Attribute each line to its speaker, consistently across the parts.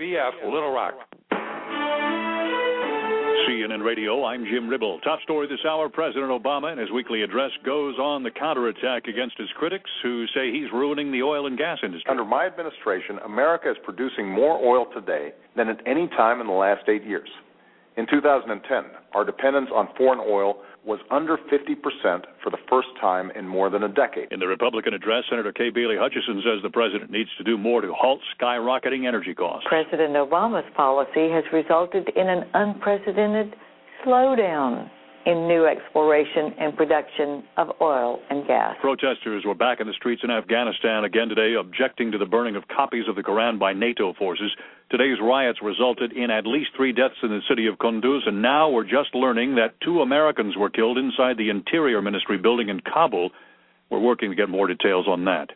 Speaker 1: BF, Little Rock.
Speaker 2: CNN Radio, I'm Jim Ribble. Top story this hour President Obama, in his weekly address, goes on the counterattack against his critics who say he's ruining the oil and gas industry.
Speaker 3: Under my administration, America is producing more oil today than at any time in the last eight years. In 2010, our dependence on foreign oil was under 50% for the first time in more than a decade.
Speaker 2: In the Republican address, Senator Kay Bailey Hutchison says the president needs to do more to halt skyrocketing energy costs.
Speaker 4: President Obama's policy has resulted in an unprecedented slowdown in new exploration and production of oil and gas.
Speaker 2: Protesters were back in the streets in Afghanistan again today, objecting to the burning of copies of the Koran by NATO forces. Today's riots resulted in at least three deaths in the city of Kunduz, and now we're just learning that two Americans were killed inside the Interior Ministry building in Kabul. We're working to get more details on that.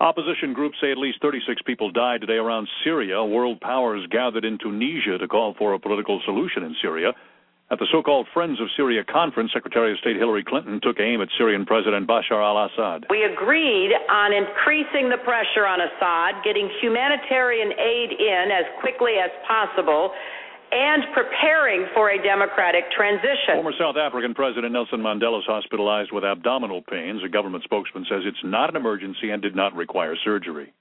Speaker 2: Opposition groups say at least 36 people died today around Syria. World powers gathered in Tunisia to call for a political solution in Syria. At the so called Friends of Syria conference, Secretary of State Hillary Clinton took aim at Syrian President Bashar al Assad.
Speaker 5: We agreed on increasing the pressure on Assad, getting humanitarian aid in as quickly as possible, and preparing for a democratic transition.
Speaker 2: Former South African President Nelson Mandela is hospitalized with abdominal pains. A government spokesman says it's not an emergency and did not require surgery.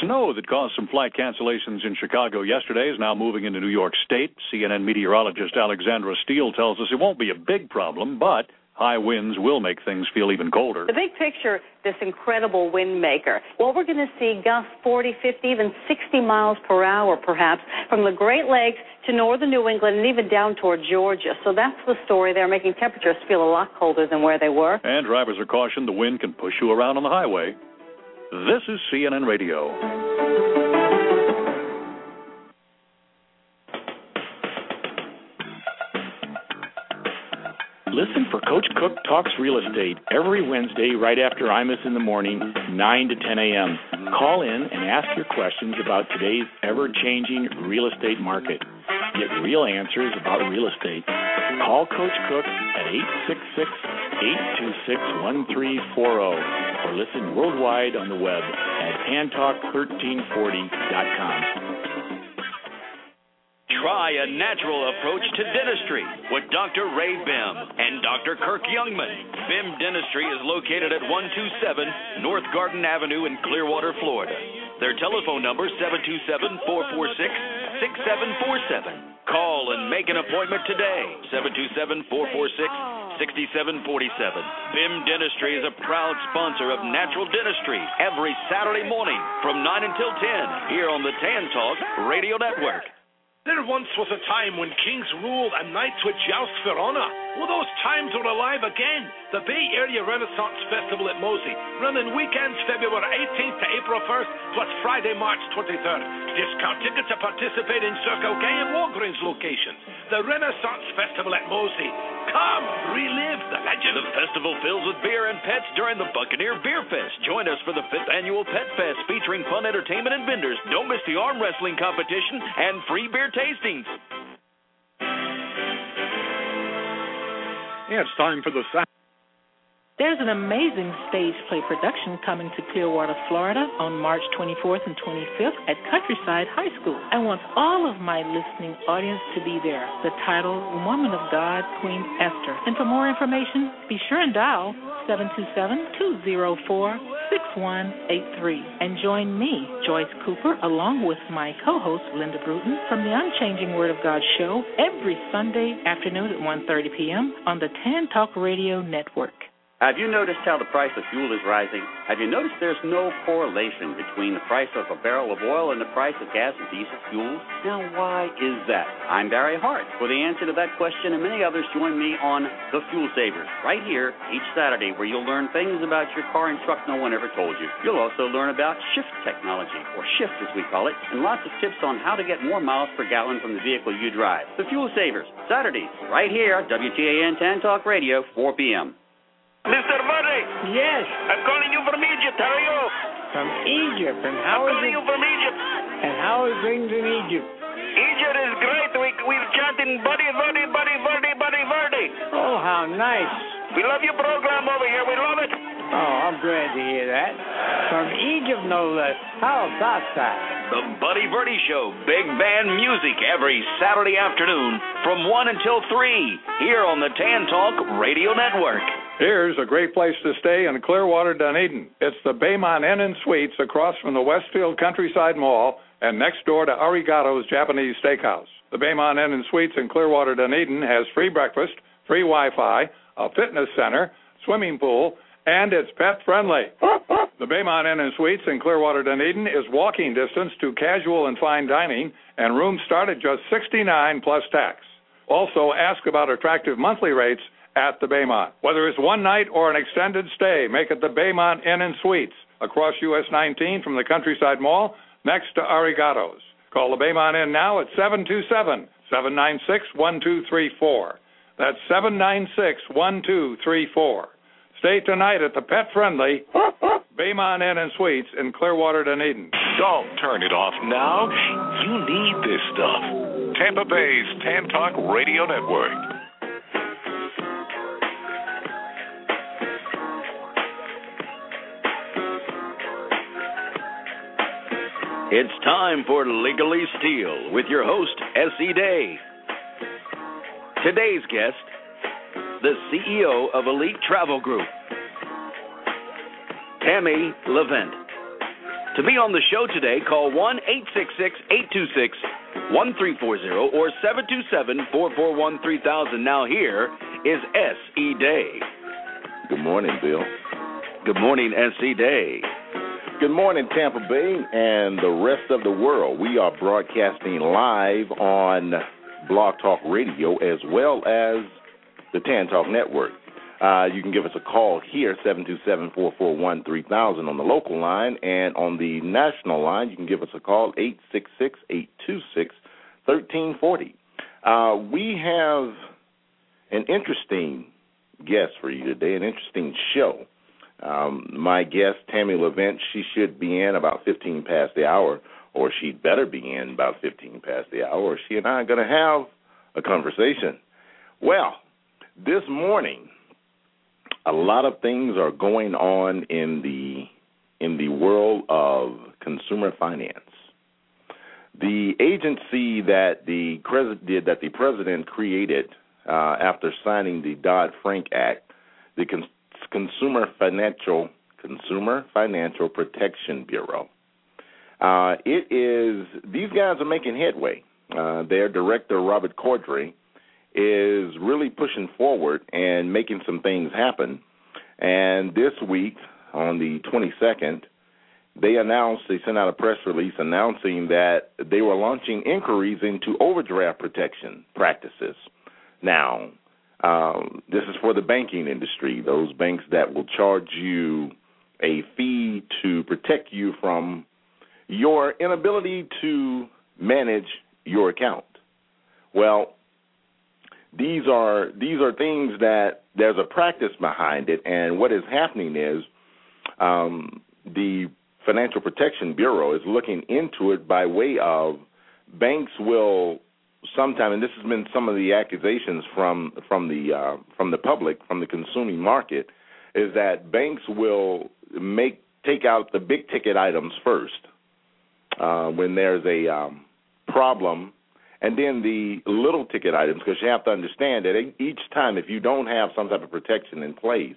Speaker 2: Snow that caused some flight cancellations in Chicago yesterday is now moving into New York State. CNN meteorologist Alexandra Steele tells us it won't be a big problem, but high winds will make things feel even colder.
Speaker 6: The big picture, this incredible wind maker. Well, we're going to see gusts 40, 50, even 60 miles per hour, perhaps, from the Great Lakes to northern New England and even down toward Georgia. So that's the story there, making temperatures feel a lot colder than where they were.
Speaker 2: And drivers are cautioned the wind can push you around on the highway. This is CNN Radio.
Speaker 7: Listen for Coach Cook Talks Real Estate every Wednesday right after Imus in the morning, 9 to 10 a.m. Call in and ask your questions about today's ever changing real estate market. Get real answers about real estate. Call Coach Cook at 866 826 1340 or listen worldwide on the web at tantalk1340.com.
Speaker 8: Try a natural approach to dentistry with Dr. Ray Bim and Dr. Kirk Youngman. Bim Dentistry is located at 127 North Garden Avenue in Clearwater, Florida. Their telephone number 727 446 6747. Call and make an appointment today. 727 446 6747. BIM Dentistry is a proud sponsor of Natural Dentistry every Saturday morning from 9 until 10 here on the Tan Talk Radio Network.
Speaker 9: There once was a time when kings ruled and knights would joust for honor. Well, those times are alive again. The Bay Area Renaissance Festival at MOSI, running weekends February 18th to April 1st, plus Friday, March 23rd. Discount tickets to participate in Circle K and Walgreens locations. The Renaissance Festival at MOSI. Come, relive the legend.
Speaker 8: The festival fills with beer and pets during the Buccaneer Beer Fest. Join us for the fifth annual Pet Fest featuring fun entertainment and vendors. Don't miss the arm wrestling competition and free beer tastings.
Speaker 10: Yeah, it's time for the sound.
Speaker 11: There's an amazing stage play production coming to Clearwater, Florida on March 24th and 25th at Countryside High School. I want all of my listening audience to be there. The title, Woman of God, Queen Esther. And for more information, be sure and dial 727-204-6183 and join me, Joyce Cooper, along with my co-host Linda Bruton from the Unchanging Word of God show every Sunday afternoon at 1:30 p.m. on the Tan Talk Radio Network.
Speaker 12: Have you noticed how the price of fuel is rising? Have you noticed there's no correlation between the price of a barrel of oil and the price of gas and diesel fuels? Now, why is that? I'm Barry Hart. For the answer to that question and many others, join me on The Fuel Savers, right here each Saturday, where you'll learn things about your car and truck no one ever told you. You'll also learn about shift technology, or shift as we call it, and lots of tips on how to get more miles per gallon from the vehicle you drive. The Fuel Savers, Saturdays, right here, WTAN Tan Talk Radio, 4 p.m.
Speaker 13: Mr. Murray.
Speaker 14: Yes.
Speaker 13: I'm calling you from Egypt. How are you?
Speaker 14: From Egypt. And how
Speaker 13: I'm
Speaker 14: is
Speaker 13: calling
Speaker 14: it?
Speaker 13: you from Egypt.
Speaker 14: And how is things in Egypt?
Speaker 13: Egypt is great. We we're chanting Buddy Verdi, Buddy Verdi, Buddy Verdi.
Speaker 14: Oh, how nice.
Speaker 13: We love your program over here. We love it.
Speaker 14: Oh, I'm glad to hear that. From Egypt, no less. How about that?
Speaker 8: The Buddy Verde Show, big band music every Saturday afternoon from 1 until 3 here on the Tan Talk Radio Network.
Speaker 1: Here's a great place to stay in Clearwater, Dunedin. It's the Baymont Inn and Suites across from the Westfield Countryside Mall and next door to Arigato's Japanese Steakhouse. The Baymont Inn and Suites in Clearwater, Dunedin has free breakfast, free Wi-Fi, a fitness center, swimming pool, and it's pet friendly. The Baymont Inn and Suites in Clearwater, Dunedin is walking distance to casual and fine dining, and rooms start at just 69 plus tax. Also, ask about attractive monthly rates at the Baymont. Whether it's one night or an extended stay, make it the Baymont Inn and Suites across US 19 from the Countryside Mall next to Arigato's. Call the Baymont Inn now at 727 796 1234. That's 796 1234. Stay tonight at the pet friendly Baymont Inn and Suites in Clearwater, Dunedin.
Speaker 15: Don't turn it off now. You need this stuff. Tampa Bay's Tan Talk Radio Network.
Speaker 8: It's time for Legally Steel with your host, S.E. Day. Today's guest, the CEO of Elite Travel Group, Tammy Levent. To be on the show today, call 1 866 826 1340 or 727 441 3000. Now, here is S.E. Day.
Speaker 16: Good morning, Bill.
Speaker 8: Good morning, S.E. Day.
Speaker 16: Good morning, Tampa Bay and the rest of the world. We are broadcasting live on Blog Talk Radio as well as the Tan Talk Network. Uh, you can give us a call here, 727-441-3000 on the local line, and on the national line, you can give us a call, 866-826-1340. Uh, we have an interesting guest for you today, an interesting show. Um, my guest, Tammy Levent, she should be in about 15 past the hour, or she'd better be in about 15 past the hour, or she and I are going to have a conversation. Well, this morning, a lot of things are going on in the in the world of consumer finance. The agency that the did that the president created uh, after signing the Dodd Frank Act, the Consumer Financial Consumer Financial Protection Bureau. Uh, it is these guys are making headway. Uh, their director Robert Cordray is really pushing forward and making some things happen. And this week, on the 22nd, they announced, they sent out a press release announcing that they were launching inquiries into overdraft protection practices. Now, um, this is for the banking industry, those banks that will charge you a fee to protect you from your inability to manage your account. Well, these are these are things that there's a practice behind it, and what is happening is um, the Financial Protection Bureau is looking into it by way of banks will sometime, and this has been some of the accusations from from the uh, from the public, from the consuming market, is that banks will make take out the big ticket items first uh, when there's a um, problem and then the little ticket items, because you have to understand that each time, if you don't have some type of protection in place,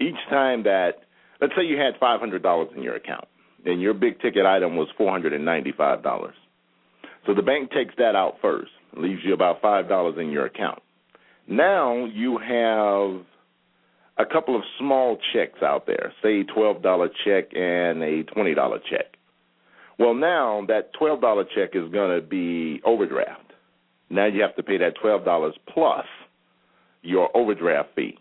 Speaker 16: each time that, let's say you had $500 in your account, and your big ticket item was $495. So the bank takes that out first, leaves you about $5 in your account. Now you have a couple of small checks out there, say $12 check and a $20 check. Well, now that twelve dollar check is going to be overdraft. Now you have to pay that twelve dollars plus your overdraft fee.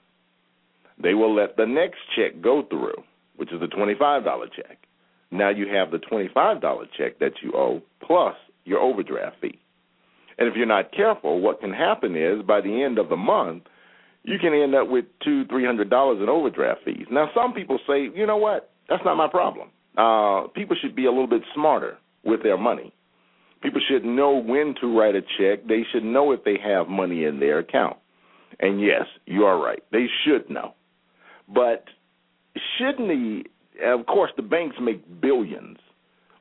Speaker 16: They will let the next check go through, which is a twenty five dollar check. Now you have the twenty five dollar check that you owe plus your overdraft fee. And if you're not careful, what can happen is by the end of the month, you can end up with two, three hundred dollars in overdraft fees. Now, some people say, you know what? That's not my problem uh, people should be a little bit smarter with their money. People should know when to write a check. They should know if they have money in their account. And yes, you are right. They should know. But shouldn't the, of course, the banks make billions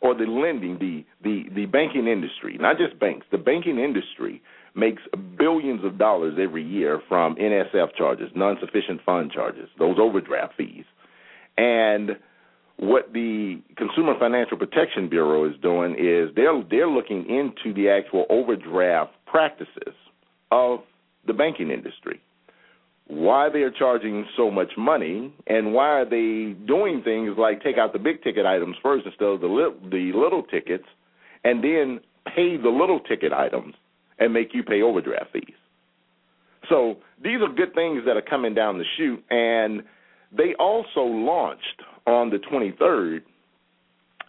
Speaker 16: or the lending, the the the banking industry, not just banks, the banking industry makes billions of dollars every year from NSF charges, non-sufficient fund charges, those overdraft fees. And what the Consumer Financial Protection Bureau is doing is they're they're looking into the actual overdraft practices of the banking industry. Why they are charging so much money, and why are they doing things like take out the big ticket items first instead of the li- the little tickets, and then pay the little ticket items and make you pay overdraft fees. So these are good things that are coming down the chute, and they also launched on the 23rd.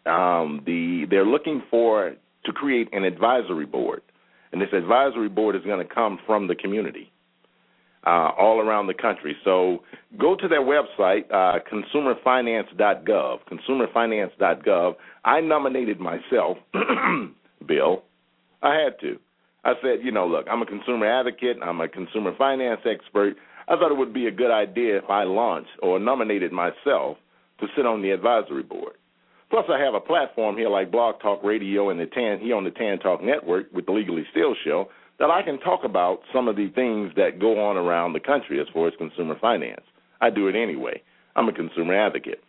Speaker 16: Um, the they're looking for to create an advisory board, and this advisory board is going to come from the community uh, all around the country. So go to their website, uh, consumerfinance.gov. Consumerfinance.gov. I nominated myself, Bill. I had to. I said, you know, look, I'm a consumer advocate. I'm a consumer finance expert. I thought it would be a good idea if I launched or nominated myself to sit on the advisory board. Plus, I have a platform here like Blog Talk Radio and the Tan here on the Tan Talk Network with the Legally Steele Show that I can talk about some of the things that go on around the country as far as consumer finance. I do it anyway. I'm a consumer advocate.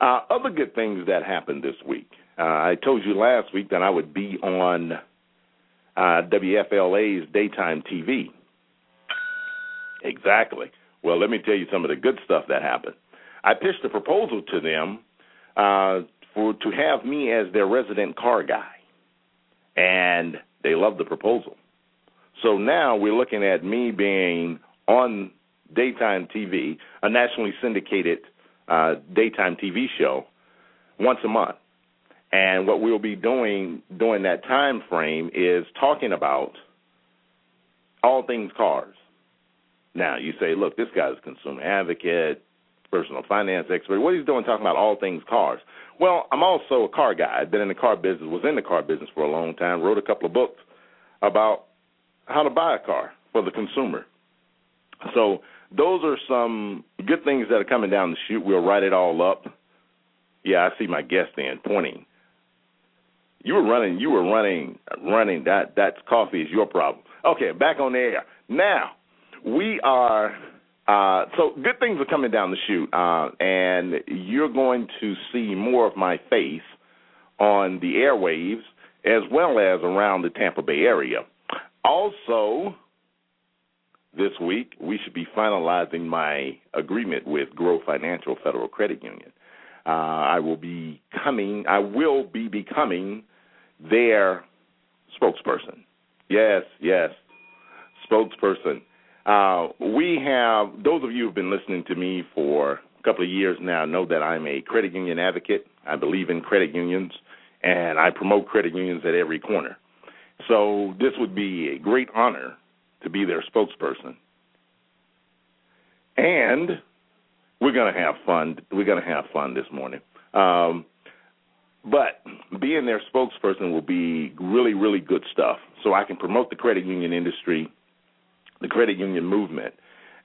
Speaker 16: Uh, other good things that happened this week. Uh, I told you last week that I would be on uh, WFLA's daytime TV. Exactly. Well, let me tell you some of the good stuff that happened. I pitched a proposal to them uh, for to have me as their resident car guy, and they loved the proposal. So now we're looking at me being on daytime TV, a nationally syndicated uh, daytime TV show, once a month. And what we'll be doing during that time frame is talking about all things cars. Now you say, look, this guy's a consumer advocate, personal finance expert. What he's doing talking about all things cars. Well, I'm also a car guy. I've been in the car business, was in the car business for a long time, wrote a couple of books about how to buy a car for the consumer. So those are some good things that are coming down the chute. We'll write it all up. Yeah, I see my guest in pointing. You were running. You were running. Running. That that's coffee is your problem. Okay, back on the air now. We are. Uh, so good things are coming down the chute, uh, and you're going to see more of my face on the airwaves as well as around the Tampa Bay area. Also, this week we should be finalizing my agreement with Grow Financial Federal Credit Union. Uh, I will be coming. I will be becoming their spokesperson. Yes, yes, spokesperson. Uh, we have those of you who've been listening to me for a couple of years now know that I'm a credit union advocate. I believe in credit unions, and I promote credit unions at every corner. So this would be a great honor to be their spokesperson. And we're to have fun. We're to have fun this morning. Um, but being their spokesperson will be really, really good stuff. So I can promote the credit union industry, the credit union movement,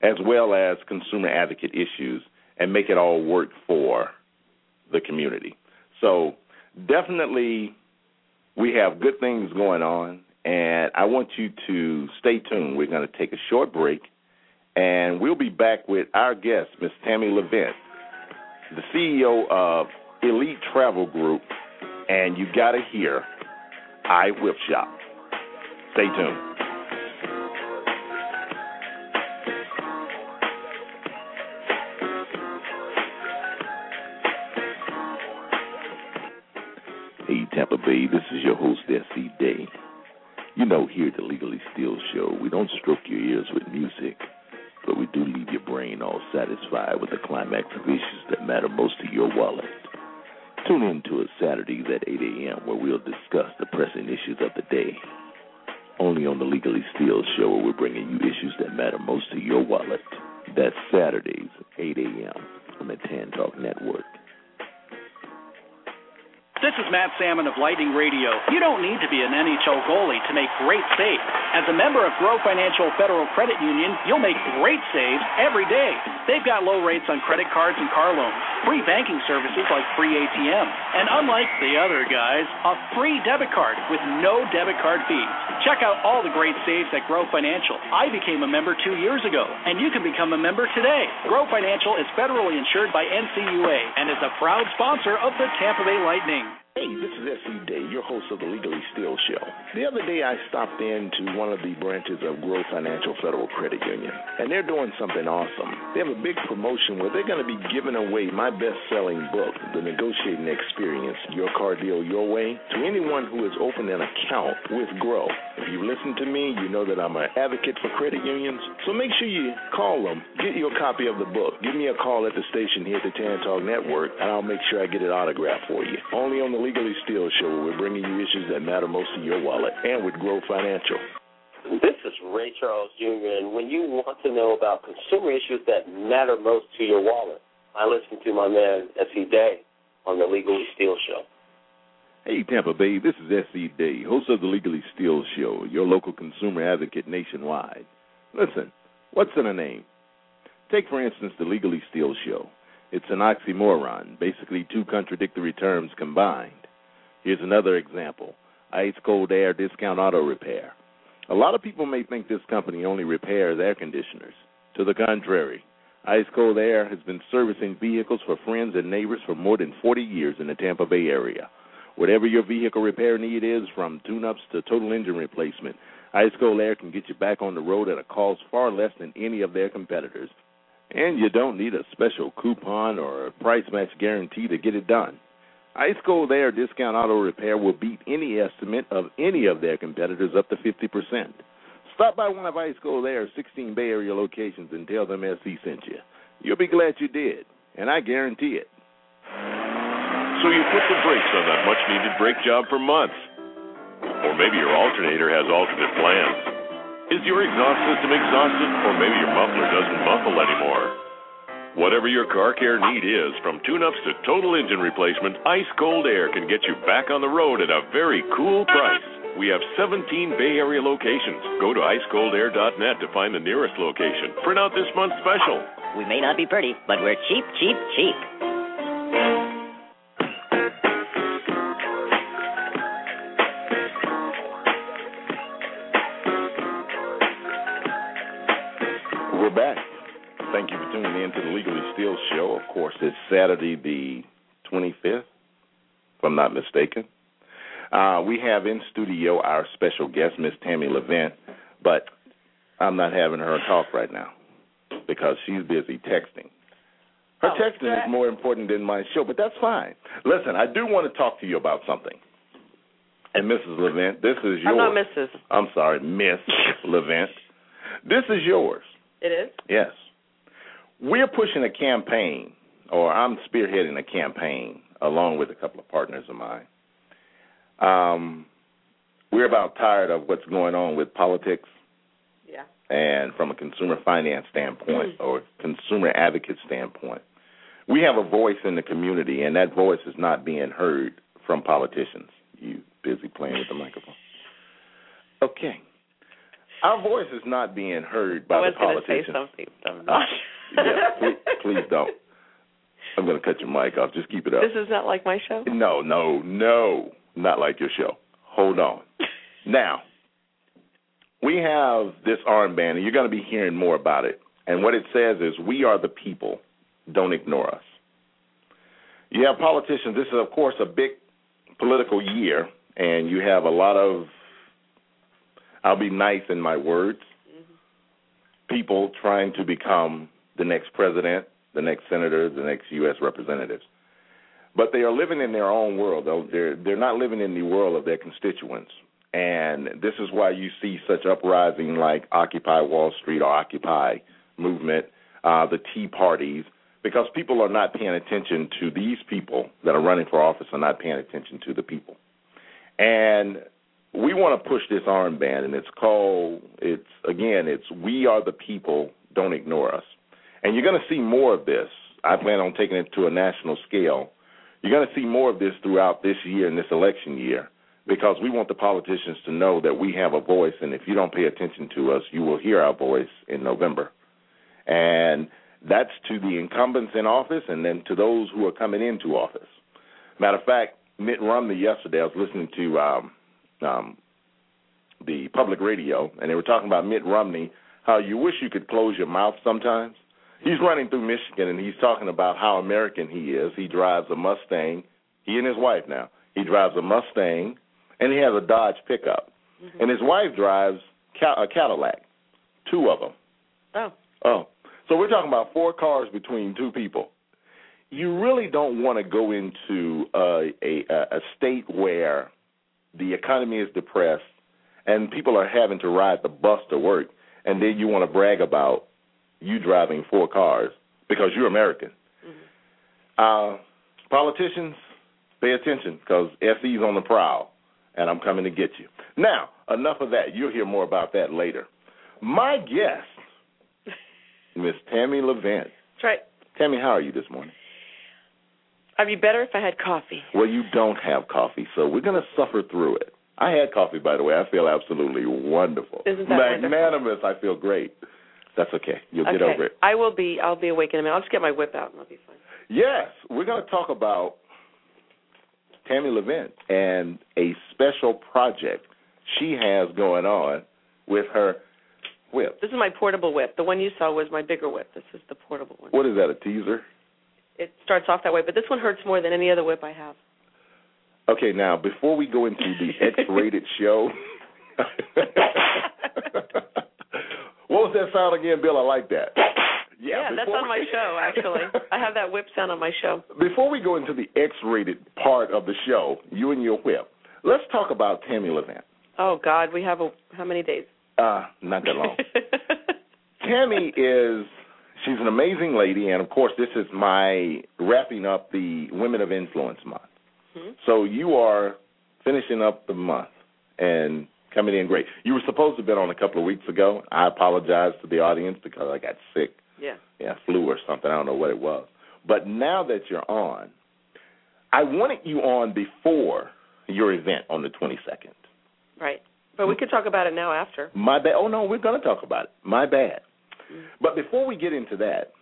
Speaker 16: as well as consumer advocate issues, and make it all work for the community. So definitely we have good things going on, and I want you to stay tuned. We're going to take a short break, and we'll be back with our guest, Miss Tammy Levent, the CEO of Elite Travel Group, and you got to hear I Whip Shop. Stay tuned. You know, here at the Legally Steele Show, we don't stroke your ears with music, but we do leave your brain all satisfied with the climax of issues that matter most to your wallet. Tune in to us Saturdays at 8 a.m., where we'll discuss the pressing issues of the day. Only on the Legally Steele Show, where we're bringing you issues that matter most to your wallet. That's Saturdays, 8 a.m. on the Tan Talk Network.
Speaker 17: This is Matt Salmon of Lightning Radio. You don't need to be an NHL goalie to make great saves. As a member of Grow Financial Federal Credit Union, you'll make great saves every day. They've got low rates on credit cards and car loans, free banking services like free ATM, and unlike the other guys, a free debit card with no debit card fees. Check out all the great saves at Grow Financial. I became a member two years ago, and you can become a member today. Grow Financial is federally insured by NCUA and is a proud sponsor of the Tampa Bay Lightning.
Speaker 18: Hey, this is S.E. Day, your host of the Legally Steel Show. The other day I stopped into one of the branches of Grow Financial Federal Credit Union, and they're doing something awesome. They have a big promotion where they're going to be giving away my best selling book, The Negotiating Experience Your Car Deal Your Way, to anyone who has opened an account with Grow. If you listen to me, you know that I'm an advocate for credit unions, so make sure you call them, get your copy of the book. Give me a call at the station here at the Tan Talk Network, and I'll make sure I get it autographed for you. Only on the Legally Steel Show, where we're bringing you issues that matter most to your wallet, and with Grow Financial.
Speaker 19: This is Ray Charles Jr., and when you want to know about consumer issues that matter most to your wallet, I listen to my man S.E. Day on the Legally Steel Show.
Speaker 16: Hey, Tampa Bay, this is S.E. Day, host of the Legally Steel Show, your local consumer advocate nationwide. Listen, what's in a name? Take, for instance, the Legally Steel Show. It's an oxymoron, basically two contradictory terms combined. Here's another example Ice Cold Air Discount Auto Repair. A lot of people may think this company only repairs air conditioners. To the contrary, Ice Cold Air has been servicing vehicles for friends and neighbors for more than 40 years in the Tampa Bay area. Whatever your vehicle repair need is, from tune ups to total engine replacement, Ice Cold Air can get you back on the road at a cost far less than any of their competitors. And you don't need a special coupon or a price match guarantee to get it done. Ice Cold Air Discount Auto Repair will beat any estimate of any of their competitors up to 50%. Stop by one of Ice Cold Air's 16 Bay Area locations and tell them SC sent you. You'll be glad you did, and I guarantee it.
Speaker 15: So you put the brakes on that much needed brake job for months. Or maybe your alternator has alternate plans. Is your exhaust system exhausted, or maybe your muffler doesn't muffle anymore? Whatever your car care need is, from tune-ups to total engine replacement, Ice Cold Air can get you back on the road at a very cool price. We have 17 Bay Area locations. Go to icecoldair.net to find the nearest location. Print out this month's special.
Speaker 20: We may not be pretty, but we're cheap, cheap, cheap.
Speaker 16: Show. Of course, it's Saturday the 25th, if I'm not mistaken. Uh, we have in studio our special guest, Miss Tammy Levent, but I'm not having her talk right now because she's busy texting. Her
Speaker 21: Oh,
Speaker 16: texting
Speaker 21: that-
Speaker 16: is more important than my show, but that's fine. Listen, I do want to talk to you about something. And Mrs. Levent, this is yours.
Speaker 21: I'm not Mrs.
Speaker 16: I'm sorry, Miss Levent. This is yours.
Speaker 21: It is?
Speaker 16: Yes. We're pushing a campaign, or I'm spearheading a campaign along with a couple of partners of mine. Um, we're about tired of what's going on with politics
Speaker 21: Yeah.
Speaker 16: and from a consumer finance standpoint or consumer advocate standpoint. We have a voice in the community, and that voice is not being heard from politicians. You busy playing with the microphone. Okay. Our voice is not being heard by
Speaker 21: I was
Speaker 16: the
Speaker 21: to say
Speaker 16: politicians.
Speaker 21: something. not.
Speaker 16: yeah, please, please don't. I'm going to cut your mic off. Just keep it up.
Speaker 21: This is not like my show?
Speaker 16: No, no, no. Not like your show. Hold on. Now, we have this armband, and you're going to be hearing more about it. And what it says is, We are the people. Don't ignore us. You have politicians. This is, of course, a big political year, and you have a lot of, I'll be nice in my words, mm-hmm. people trying to become the next president, the next senator, the next U.S. representatives. But they are living in their own world. They're- They're not living in the world of their constituents, and this is why you see such uprising like Occupy Wall Street or Occupy movement, uh, the Tea parties, because people are not paying attention to these people that are running for office are not paying attention to the people, and we want to push this armband, and it's called it's again it's We Are the People. Don't ignore us, and you're going to see more of this. I plan on taking it to a national scale You're going to see more of this throughout this year and this election year because we want the politicians to know that we have a voice, and if you don't pay attention to us, you will hear our voice in November. And that's to the incumbents in office and then to those who are coming into office. Matter of fact, Mitt Romney yesterday, I was listening to um, um, the public radio, and they were talking about Mitt Romney, how you wish you could close your mouth sometimes. He's running through Michigan, and he's talking about how American he is. He drives a Mustang. He and his wife now. He drives a Mustang, and he has a Dodge pickup.
Speaker 21: Mm-hmm.
Speaker 16: And his wife drives a Cadillac, two of them.
Speaker 21: Oh.
Speaker 16: Oh. So we're talking about four cars between two people. You really don't want to go into a, a, a state where the economy is depressed and people are having to ride the bus to work, and then you want to brag about you driving four cars because you're American. Uh, politicians, pay attention because SE's on the prowl, and I'm coming to get you. Now, enough of that. You'll hear more about that later. My guest, Miss Tammy Levent.
Speaker 21: That's right.
Speaker 16: Tammy, how are you this morning?
Speaker 21: I'd be better if I had coffee.
Speaker 16: Well, you don't have coffee, so we're going to suffer through it. I had coffee, by the way. I feel absolutely wonderful.
Speaker 21: Isn't that
Speaker 16: Magnanimous. I feel great. That's okay. You'll
Speaker 21: okay.
Speaker 16: get over it.
Speaker 21: I will be. I'll be awake in a minute. I'll just get my whip out and I'll be fine.
Speaker 16: Yes, we're going to talk about Tammy Levent and a special project she has going on with her whip.
Speaker 21: This is my portable whip. The one you saw was my bigger whip. This is the portable one.
Speaker 16: What is that? A teaser?
Speaker 21: It starts off that way, but this one hurts more than any other whip I have.
Speaker 16: Okay, now before we go into the X-rated show, what was that sound again, Bill? I like that.
Speaker 21: Yeah, that's
Speaker 16: before
Speaker 21: on my show actually. I have that whip sound on my show.
Speaker 16: Before we go into the X-rated part of the show, you and your whip, let's talk about Tammy Levent.
Speaker 21: Oh God, we have a how many days?
Speaker 16: Uh, not that long. Tammy is she's an amazing lady, and of course, this is my wrapping up the Women of Influence month.
Speaker 21: Hmm?
Speaker 16: So you are finishing up the month and coming in great. You were supposed to have been on a couple of weeks ago. I apologize to the audience because I got sick.
Speaker 21: Yeah.
Speaker 16: Yeah, flu or something. I don't know what it was. But now that you're on, I wanted you on before your event on the 22nd.
Speaker 21: Right. But we could talk about it now after.
Speaker 16: My bad. Oh no, we're going to talk about it. My bad. Mm-hmm. But before we get into that,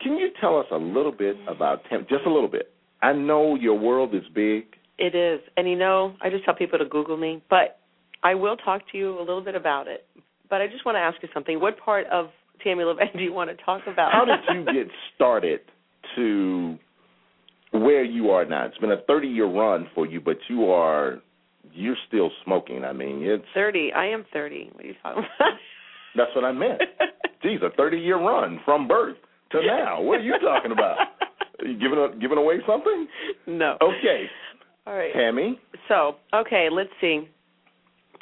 Speaker 16: can you tell us a little bit about Tam? Just a little bit. I know your world is big.
Speaker 21: It is. And you know, I just tell people to Google me, but I will talk to you a little bit about it. But I just want to ask you something. What part of Tammy Levent do you want to talk about?
Speaker 16: How did you get started to where you are now? It's been a 30 year run for you, but you are you're still smoking. I mean, it's
Speaker 21: 30. I am 30. What are you talking about?
Speaker 16: that's what I meant. Geez, a 30 year run from birth to now. What are you talking about? Are you giving a, giving away something?
Speaker 21: No.
Speaker 16: Okay,
Speaker 21: All right.
Speaker 16: Tammy.
Speaker 21: So, okay, let's see.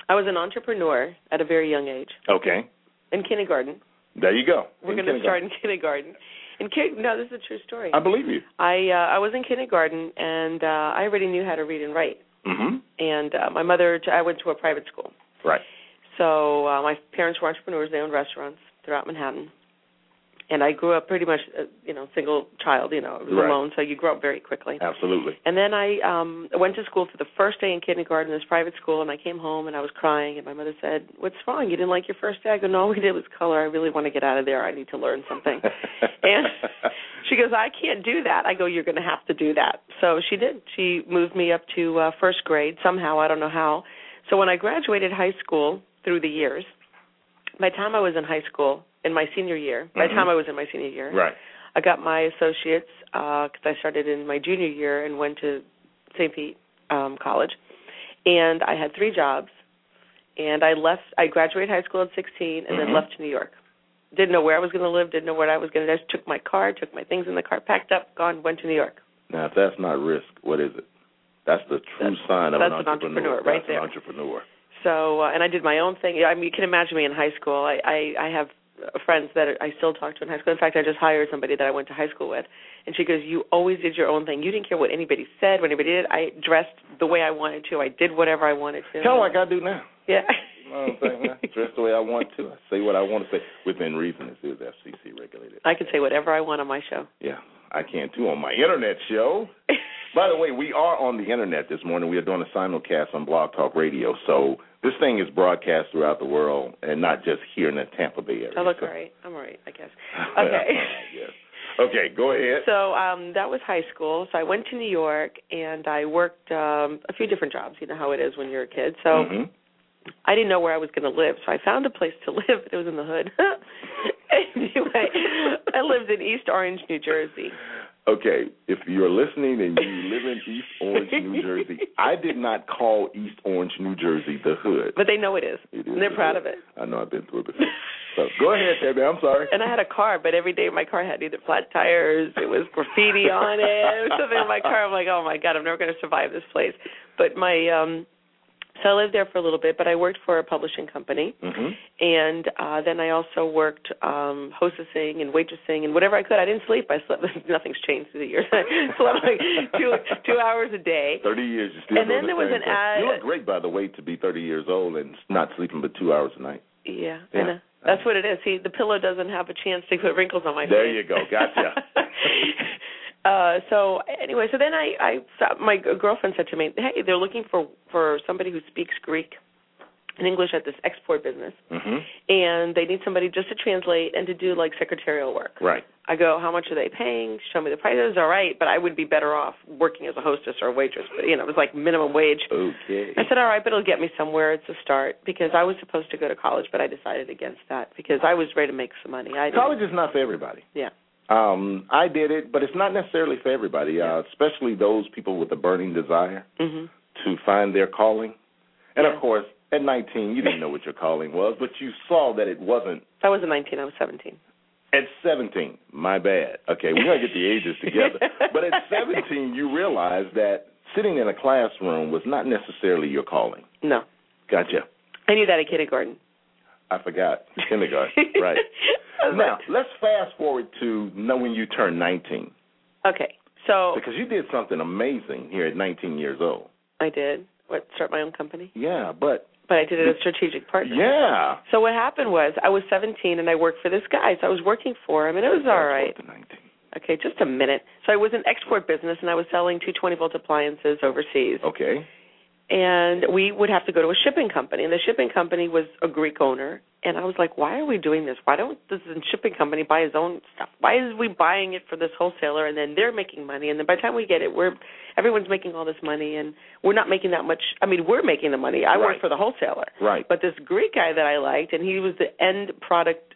Speaker 21: I was an entrepreneur at a very young age
Speaker 16: Okay,
Speaker 21: in kindergarten.
Speaker 16: there you go.
Speaker 21: We're going to start in kindergarten. In kin- no, this is a true story.
Speaker 16: I believe you.
Speaker 21: I uh, I was in kindergarten and uh, I already knew how to read and write.
Speaker 16: Mm-hmm.
Speaker 21: And uh, my mother, I went to a private school.
Speaker 16: Right.
Speaker 21: So uh, my parents were entrepreneurs. They owned restaurants throughout Manhattan. And I grew up pretty much, uh, you know, single child. You know, I was
Speaker 16: Right.
Speaker 21: alone, so you grow up very quickly.
Speaker 16: Absolutely.
Speaker 21: And then I um went to school for the first day in kindergarten, this private school, and I came home and I was crying. And my mother said, "What's wrong? You didn't like your first day?" I go, "No, all we did was color. I really want to get out of there. I need to learn something." and she goes, "I can't do that." I go, "You're going to have to do that." So she did. She moved me up to uh, first grade somehow. I don't know how. So when I graduated high school through the years, by the time I was in high school, in my senior year, by the
Speaker 16: Mhm.
Speaker 21: time I was in my senior year,
Speaker 16: Right.
Speaker 21: I got my associates because I started in my junior year and went to St. Pete um, College, and I had three jobs. And I left. I graduated high school at 16, and
Speaker 16: Mhm.
Speaker 21: then left to New York. Didn't know where I was going to live. Didn't know what I was going to. Do. I just took my car, took my things in the car, packed up, gone, went to New York.
Speaker 16: Now, if that's not risk, what is it? That's the true sign of
Speaker 21: that's
Speaker 16: an
Speaker 21: an
Speaker 16: entrepreneur.
Speaker 21: entrepreneur right
Speaker 16: That's
Speaker 21: there.
Speaker 16: An entrepreneur.
Speaker 21: So, uh, and I did my own thing. I mean, you can imagine me in high school. I I, I have uh, friends that I still talk to in high school. In fact, I just hired somebody that I went to high school with, and she goes, "You always did your own thing. You didn't care what anybody said, what anybody did. I dressed the way I wanted to. I did whatever I wanted to."
Speaker 16: Kind of like I do now.
Speaker 21: yeah.
Speaker 16: You know what I'm saying? I dress the way I want to. I say what I want to say within reason. This is FCC regulated.
Speaker 21: I can say whatever I want on my show.
Speaker 16: Yeah, I can too on my internet show. By the way, we are on the internet this morning. We are doing a simulcast on Blog Talk Radio. So this thing is broadcast throughout the world and not just here in the Tampa Bay area.
Speaker 21: I look
Speaker 16: so.
Speaker 21: all right. I'm all right, I guess. Okay.
Speaker 16: yes. Okay, go ahead.
Speaker 21: So um that was high school. So I went to New York and I worked um a few different jobs. You know how it is when you're a kid. So
Speaker 16: Mhm.
Speaker 21: I didn't know where I was going to live, so I found a place to live. It was in the hood. anyway, I lived in East Orange, New Jersey.
Speaker 16: Okay, if you're listening and you live in East Orange, New Jersey, I did not call East Orange, New Jersey the hood.
Speaker 21: But they know it is.
Speaker 16: It is
Speaker 21: and they're
Speaker 16: the
Speaker 21: proud
Speaker 16: hood.
Speaker 21: of it.
Speaker 16: I know I've been through it before. So go ahead, Debbie. I'm sorry.
Speaker 21: And I had a car, but every day my car had either flat tires, it was graffiti on it, or something in my car. I'm like, oh my god, I'm never going to survive this place. But my um so I lived there for a little bit, but I worked for a publishing company.
Speaker 16: Mm-hmm.
Speaker 21: and uh then I also worked um hostessing and waitressing and whatever I could. I didn't sleep. I slept. Nothing's changed through the years. I slept like two two hours a day.
Speaker 16: Thirty years, you still
Speaker 21: And then
Speaker 16: the
Speaker 21: there was an ad-
Speaker 16: You look great, by the way, to be 30 years old and not sleeping but two hours a night.
Speaker 21: Yeah,
Speaker 16: Yeah.
Speaker 21: I know. That's what it is. See, the pillow doesn't have a chance to put wrinkles on my face.
Speaker 16: There you go. Gotcha.
Speaker 21: uh so anyway, so then I I saw- my girlfriend said to me, "Hey, they're looking for for somebody who speaks Greek and English at this export business,
Speaker 16: mm-hmm.
Speaker 21: and they need somebody just to translate and to do like secretarial work."
Speaker 16: Right.
Speaker 21: I go, "How much are they paying?" Show me the prices. All right, but I would be better off working as a hostess or a waitress. But you know, it was like minimum wage.
Speaker 16: Okay.
Speaker 21: I said, all right, but it'll get me somewhere. It's a start because I was supposed to go to college, but I decided against that because I was ready to make some money. I
Speaker 16: College is not for everybody.
Speaker 21: Yeah.
Speaker 16: Um, I did it, but it's not necessarily for everybody, uh, especially those people with a burning desire
Speaker 21: hmm
Speaker 16: to find their calling. And of course, at 19, you didn't know what your calling was, but you saw that it wasn't
Speaker 21: I wasn't 19. I was 17.
Speaker 16: at 17. My bad. Okay, we're going to get the ages together. but at 17, you realized that sitting in a classroom was not necessarily your calling.
Speaker 21: No.
Speaker 16: Gotcha.
Speaker 21: I knew that at kindergarten.
Speaker 16: I forgot. Kindergarten. right. Now, let's fast forward to knowing you turned 19.
Speaker 21: Okay. So
Speaker 16: Because you did something amazing here at 19 years old.
Speaker 21: I did what start my own company,
Speaker 16: Yeah, but
Speaker 21: but I did it as a strategic partner.
Speaker 16: yeah.
Speaker 21: So what happened was I was 17 and I worked for this guy. So I was working for him and it was all right. Okay, just a minute. So I was an export business and I was selling 220 volt appliances overseas.
Speaker 16: Okay.
Speaker 21: And we would have to go to a shipping company. And the shipping company was a greek owner. And i was like why are we doing this? Why don't this shipping company buy his own stuff? Why is we buying it for this wholesaler and then they're making money? And then by the time we get it we're everyone's making all this money and we're not making that much i mean we're making the money. I work for the wholesaler.
Speaker 16: Right.
Speaker 21: but this greek guy that i liked and he was the end product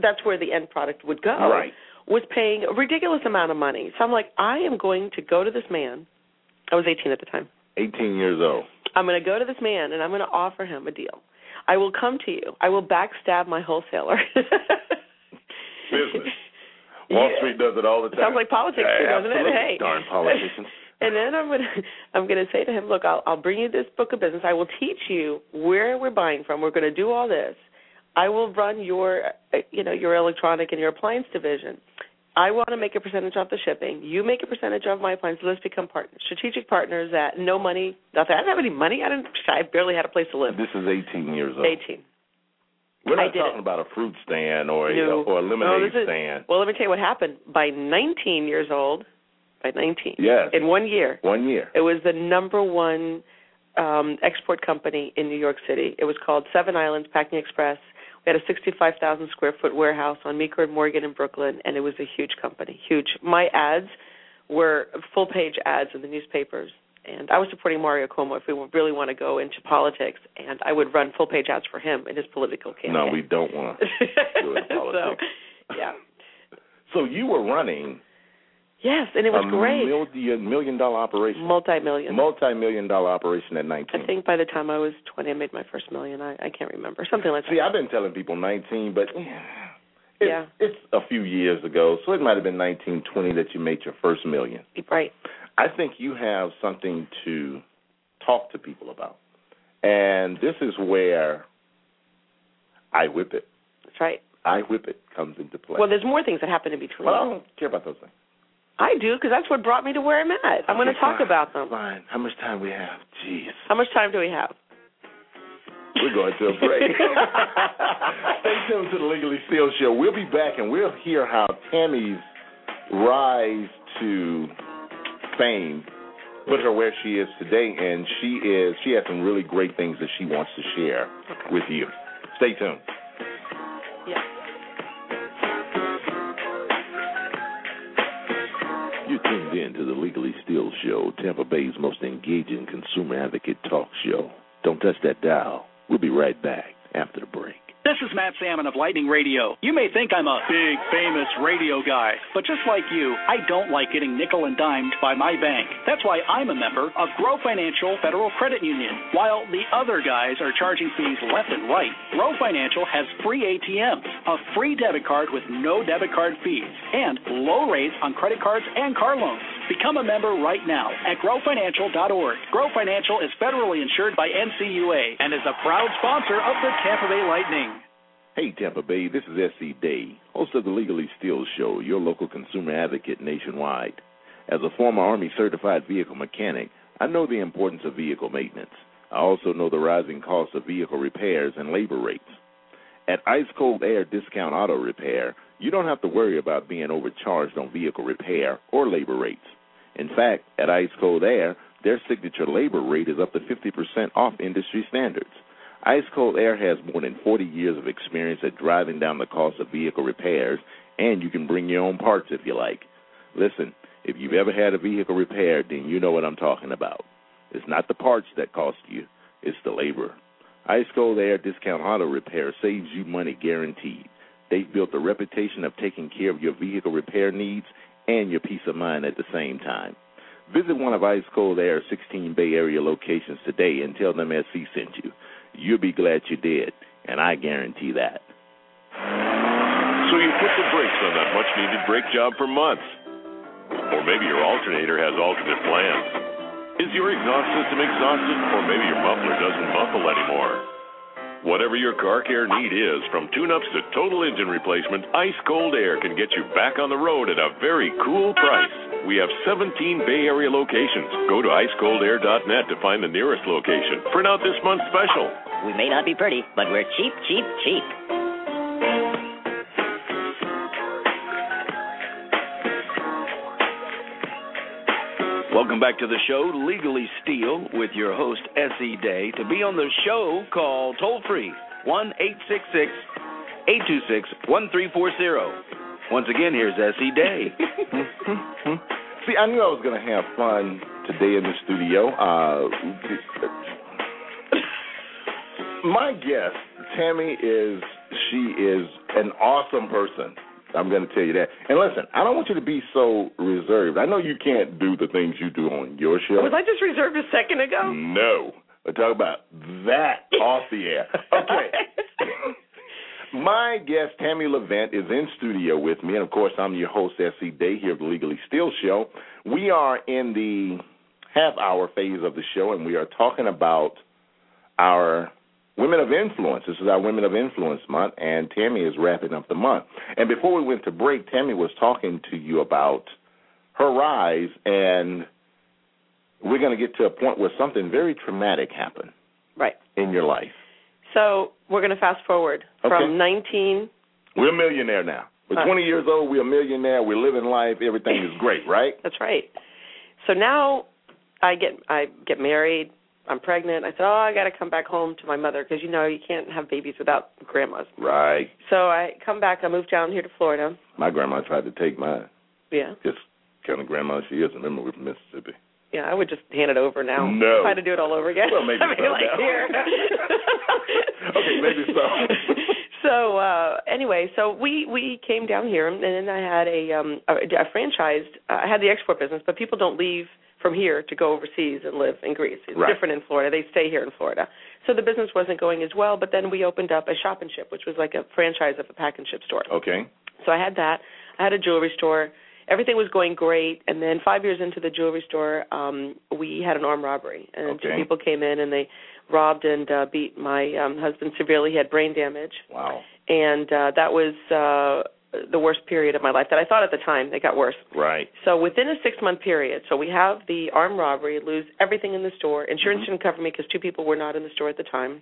Speaker 21: that's where the end product would go
Speaker 16: Right.
Speaker 21: was paying a ridiculous amount of money. So i'm like i am going to go to this man. I was 18 at the time
Speaker 16: 18 years old.
Speaker 21: I'm going to go to this man and I'm going to offer him a deal. I will come to you. I will backstab my wholesaler.
Speaker 16: Business. Wall
Speaker 21: Yeah.
Speaker 16: Street does it all the time.
Speaker 21: Sounds like politics, too,
Speaker 16: Yeah,
Speaker 21: doesn't it? Hey.
Speaker 16: Darn politicians.
Speaker 21: and then I'm going to I'm going to say to him, "Look, I'll I'll bring you this book of business. I will teach you where we're buying from. We're going to do all this. I will run your uh, you know, your electronic and your appliance division. I want to make a percentage off the shipping. You make a percentage of my appliance. Let's become partners, strategic partners. At no money, nothing. I didn't have any money. I didn't. I barely had a place to live.
Speaker 16: This is 18 years old.
Speaker 21: 18.
Speaker 16: We're not talking about a fruit stand or a,
Speaker 21: No.
Speaker 16: or a lemonade
Speaker 21: this is-
Speaker 16: stand.
Speaker 21: Well, let me tell you what happened. By 19 years old, by 19,
Speaker 16: Yes.
Speaker 21: in one year,
Speaker 16: One year.
Speaker 21: it was the number one um, export company in New York City. It was called Seven Islands Packing Express. We had a 65,000 square foot warehouse on Meeker and Morgan in Brooklyn, and it was a huge company, huge. My ads were full page ads in the newspapers, and I was supporting Mario Cuomo if we really want to go into politics, and I would run full page ads for him in his political campaign.
Speaker 16: No, we don't want to do it in politics.
Speaker 21: so, yeah.
Speaker 16: So you were running
Speaker 21: Yes, and it was
Speaker 16: a
Speaker 21: great.
Speaker 16: million million dollar operation,
Speaker 21: Multi-million.
Speaker 16: multi million dollar operation at 19.
Speaker 21: I think by the time I was 20, I made my first million. I, I can't remember. Something like
Speaker 16: See,
Speaker 21: that.
Speaker 16: See, I've been telling people 19, but it's,
Speaker 21: Yeah.
Speaker 16: it's a few years ago, so it might have been 19, 20 that you made your first million.
Speaker 21: Right.
Speaker 16: I think you have something to talk to people about, and this is where I whip it.
Speaker 21: That's right.
Speaker 16: I whip it comes into play.
Speaker 21: Well, there's more things that happen in between.
Speaker 16: Well, I don't care about those things.
Speaker 21: I do because that's what brought me to where I'm at. I'm going to talk
Speaker 16: fine,
Speaker 21: about them.
Speaker 16: Fine. How much time we have? Jeez.
Speaker 21: How much time do we have?
Speaker 16: We're going to a break. Stay tuned to the Legally Steel Show. We'll be back and we'll hear how Tammy's rise to fame put her where she is today, and she is she has some really great things that she wants to share
Speaker 21: Okay.
Speaker 16: with you. Stay tuned.
Speaker 18: Tuned in to the Legally Steel Show, Tampa Bay's most engaging consumer advocate talk show. Don't touch that dial. We'll be right back after the break.
Speaker 17: This is Matt Salmon of Lightning Radio. You may think I'm a big, famous radio guy, but just like you, I don't like getting nickel and dimed by my bank. That's why I'm a member of Grow Financial Federal Credit Union. While the other guys are charging fees left and right, Grow Financial has free ATMs, a free debit card with no debit card fees, and low rates on credit cards and car loans. Become a member right now at growfinancial.org. Grow Financial is federally insured by NCUA and is a proud sponsor of the Tampa Bay Lightning.
Speaker 18: Hey, Tampa Bay, this is S.E. Day, host of the Legally Steal Show, your local consumer advocate nationwide. As a former Army certified vehicle mechanic, I know the importance of vehicle maintenance. I also know the rising cost of vehicle repairs and labor rates. At Ice Cold Air Discount Auto Repair, you don't have to worry about being overcharged on vehicle repair or labor rates. In fact, at Ice Cold Air, their signature labor rate is up to 50% off industry standards. Ice Cold Air has more than 40 years of experience at driving down the cost of vehicle repairs, and you can bring your own parts if you like. Listen, if you've ever had a vehicle repaired, then you know what I'm talking about. It's not the parts that cost you, it's the labor. Ice Cold Air Discount Auto Repair saves you money guaranteed. They've built a reputation of taking care of your vehicle repair needs and your peace of mind at the same time. Visit one of Ice Cold Air's 16 Bay Area locations today and tell them SE sent you. You'll be glad you did, and I guarantee that.
Speaker 15: So you put the brakes on that much needed brake job for months. Or maybe your alternator has alternate plans. Is your exhaust system exhausted, or maybe your muffler doesn't muffle anymore? Whatever your car care need is, from tune-ups to total engine replacement, Ice Cold Air can get you back on the road at a very cool price. We have 17 Bay Area locations. Go to icecoldair.net to find the nearest location. Print out this month's special.
Speaker 20: We may not be pretty, but we're cheap, cheap, cheap.
Speaker 22: Welcome back to the show, Legally Steal, with your host, S.E. Day. To be on the show, call toll free 1 866 826 1340. Once again, here's S.E. Day.
Speaker 16: See, I knew I was going to have fun today in the studio. Uh, my guest, Tammy, is she is an awesome person. I'm going to tell you that. And listen, I don't want you to be so reserved. I know you can't do the things you do on your show.
Speaker 21: Was I just reserved a second ago?
Speaker 16: No. But talk about that off the air. Okay. My guest, Tammy Levent, is in studio with me, and of course, I'm your host, S.E. Day, here of the Legally Steal Show. We are in the half hour phase of the show, and we are talking about our Women of Influence. This is our Women of Influence month, and Tammy is wrapping up the month. And before we went to break, Tammy was talking to you about her rise, and we're going to get to a point where something very traumatic happened
Speaker 21: Right.
Speaker 16: in your life.
Speaker 21: So we're going to fast forward
Speaker 16: Okay.
Speaker 21: from 19.
Speaker 16: We're a millionaire now. We're
Speaker 21: Uh.
Speaker 16: 20 years old. We're a millionaire. We're living life. Everything is great, right?
Speaker 21: That's right. So now I get I get married. I'm pregnant. I said, oh, I got to come back home to my mother because you know you can't have babies without grandmas.
Speaker 16: Right.
Speaker 21: So I come back. I moved down here to Florida.
Speaker 16: My grandma tried to take mine.
Speaker 21: Yeah,
Speaker 16: Just kind of grandma she is. Remember, we're from Mississippi.
Speaker 21: yeah. I would just hand it over now.
Speaker 16: No.
Speaker 21: Had to do it all over again.
Speaker 16: Well, maybe
Speaker 21: I mean,
Speaker 16: so
Speaker 21: like
Speaker 16: now.
Speaker 21: here.
Speaker 16: okay, maybe so.
Speaker 21: so uh anyway, so we we came down here, and then I had a um a, a franchised. Uh, I had the export business, but people don't leave from here to go overseas and live in Greece. It's
Speaker 16: Right.
Speaker 21: different in Florida. They stay here in Florida. So the business wasn't going as well. But then we opened up a shop and ship, which was like a franchise of a pack and ship store.
Speaker 16: Okay.
Speaker 21: So I had that. I had a jewelry store. Everything was going great, and then five years into the jewelry store, um, we had an armed robbery, and two people came in and they robbed and uh, beat my um, husband severely. He had brain damage
Speaker 16: Wow.
Speaker 21: and uh, that was uh, the worst period of my life. That I thought at the time it got worse.
Speaker 16: Right.
Speaker 21: So within a six month period, so we have the armed robbery, lose everything in the store. Insurance
Speaker 16: Mm-hmm.
Speaker 21: didn't cover me because two people were not in the store at the time.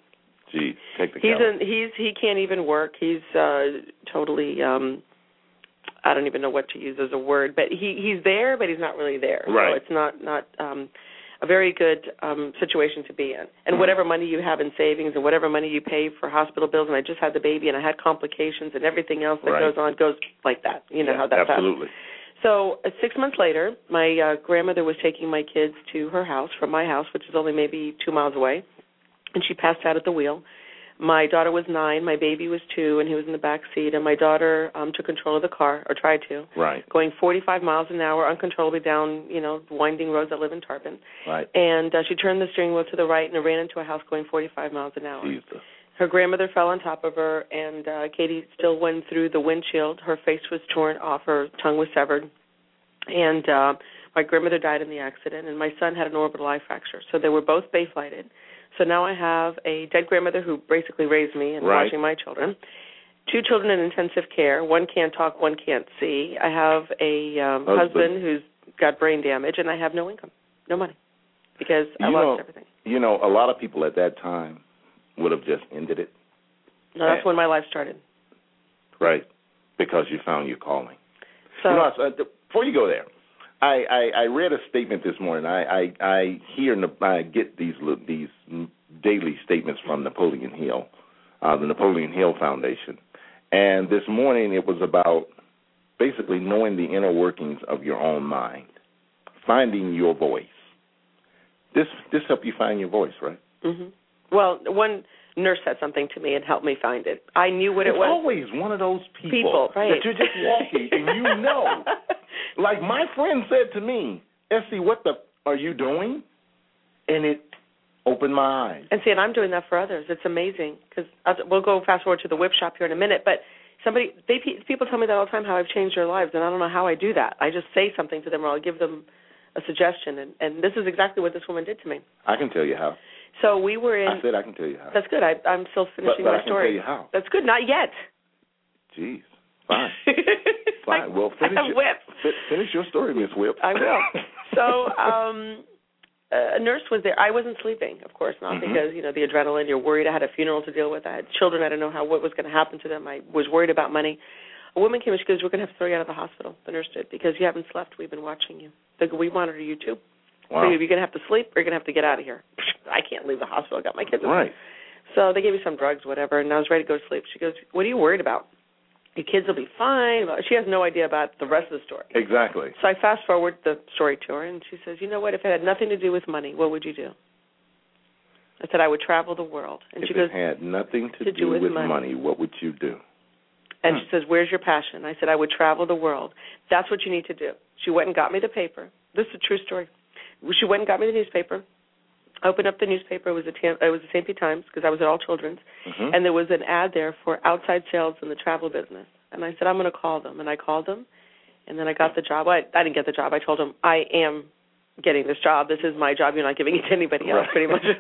Speaker 16: Gee, take the
Speaker 21: He's
Speaker 16: count.
Speaker 21: in, he's he can't even work. He's uh, totally um, I don't even know what to use as a word, but he he's there, but he's not really there.
Speaker 16: Right.
Speaker 21: So it's not not um, a very good um situation to be in. And whatever money you have in savings and whatever money you pay for hospital bills and I just had the baby and I had complications and everything else that
Speaker 16: Right.
Speaker 21: goes on goes like that. You know
Speaker 16: Yeah,
Speaker 21: how that
Speaker 16: absolutely.
Speaker 21: so uh, six months later, my uh, grandmother was taking my kids to her house from my house, which is only maybe two miles away, and she passed out at the wheel. My daughter was nine, my baby was two, and he was in the back seat. And my daughter um, took control of the car, or tried to,
Speaker 16: Right.
Speaker 21: going 45 miles an hour uncontrollably down, you know, winding roads that live in Tarpon.
Speaker 16: Right.
Speaker 21: And uh, she turned the steering wheel to the right and ran into a house going 45 miles an hour.
Speaker 16: Jesus.
Speaker 21: Her grandmother fell on top of her, and uh, Katie still went through the windshield. Her face was torn off, her tongue was severed, and uh, my grandmother died in the accident. And my son had an orbital eye fracture, so they were both bay flighted. So now I have a dead grandmother who basically raised me and
Speaker 16: Right.
Speaker 21: watching my children. Two children in intensive care. One can't talk, one can't see. I have a um,
Speaker 16: Husband.
Speaker 21: husband who's got brain damage, and I have no income, no money, because I
Speaker 16: You
Speaker 21: lost
Speaker 16: know-
Speaker 21: everything.
Speaker 16: You know, a lot of people at that time would have just ended it,
Speaker 21: No, that's when my life started.
Speaker 16: right? Because you found your calling.
Speaker 21: So
Speaker 16: you know, uh, before you go there, I, I, I read a statement this morning. I, I, I hear I get these these daily statements from Napoleon Hill, uh, the Napoleon Hill Foundation, and this morning it was about basically knowing the inner workings of your own mind, finding your voice. This this helped you find your voice, right?
Speaker 21: hmm Well, one nurse said something to me and helped me find it. I knew what
Speaker 16: it's
Speaker 21: it was.
Speaker 16: always one of those people,
Speaker 21: People, right.
Speaker 16: that you're just walking and you know. like my friend said to me, "Essie, what the are you doing?" And it opened my eyes.
Speaker 21: And see, and I'm doing that for others. It's amazing because we'll go fast forward to the whip shop here in a minute. But somebody, they people tell me that all the time how I've changed their lives, and I don't know how I do that. I just say something to them, or I'll give them a suggestion, and and this is exactly what this woman did to me.
Speaker 16: I can tell you how.
Speaker 21: So we were in.
Speaker 16: I said I can tell you how.
Speaker 21: That's good. I, I'm still finishing
Speaker 16: but
Speaker 21: my
Speaker 16: I can
Speaker 21: story.
Speaker 16: tell you how.
Speaker 21: That's good. Not yet.
Speaker 16: Jeez, fine, fine. Well, finish
Speaker 21: whip.
Speaker 16: fi- finish your story, Miss Whip.
Speaker 21: I will. so um a nurse was there. I wasn't sleeping, of course, not
Speaker 16: Mhm.
Speaker 21: because you know the adrenaline. You're worried. I had a funeral to deal with. I had children. I didn't know how what was going to happen to them. I was worried about money. A woman came and she goes, "We're going to have to throw you out of the hospital." The nurse did because you haven't slept. We've been watching you. They go, "We monitor you too.
Speaker 16: Wow.
Speaker 21: So you're going to have to sleep, or you're going to have to get out of here." I can't leave the hospital. I got my kids.
Speaker 16: Right.
Speaker 21: So they gave me some drugs, whatever, and I was ready to go to sleep. She goes, "What are you worried about? Your kids will be fine." She has no idea about the rest of the story.
Speaker 16: Exactly.
Speaker 21: So I fast forward the story to her, and she says, "You know what? If it had nothing to do with money, what would you do?" I said, "I would travel the world." And
Speaker 16: if
Speaker 21: she goes,
Speaker 16: it had nothing to,
Speaker 21: to do with money.
Speaker 16: money, what would you do?
Speaker 21: and she hmm. says, "Where's your passion?" I said, "I would travel the world. That's what you need to do." She went and got me the paper. This is a true story. She went and got me the newspaper. I opened up the newspaper. It was a Tam- it was the St. Pete Times because I was at All Children's,
Speaker 16: Mhm.
Speaker 21: and there was an ad there for outside sales in the travel business. And I said, I'm going to call them. And I called them, and then I got the job. I, I didn't get the job. I told them, I am getting this job. This is my job. You're not giving it to anybody else,
Speaker 16: Right.
Speaker 21: pretty much.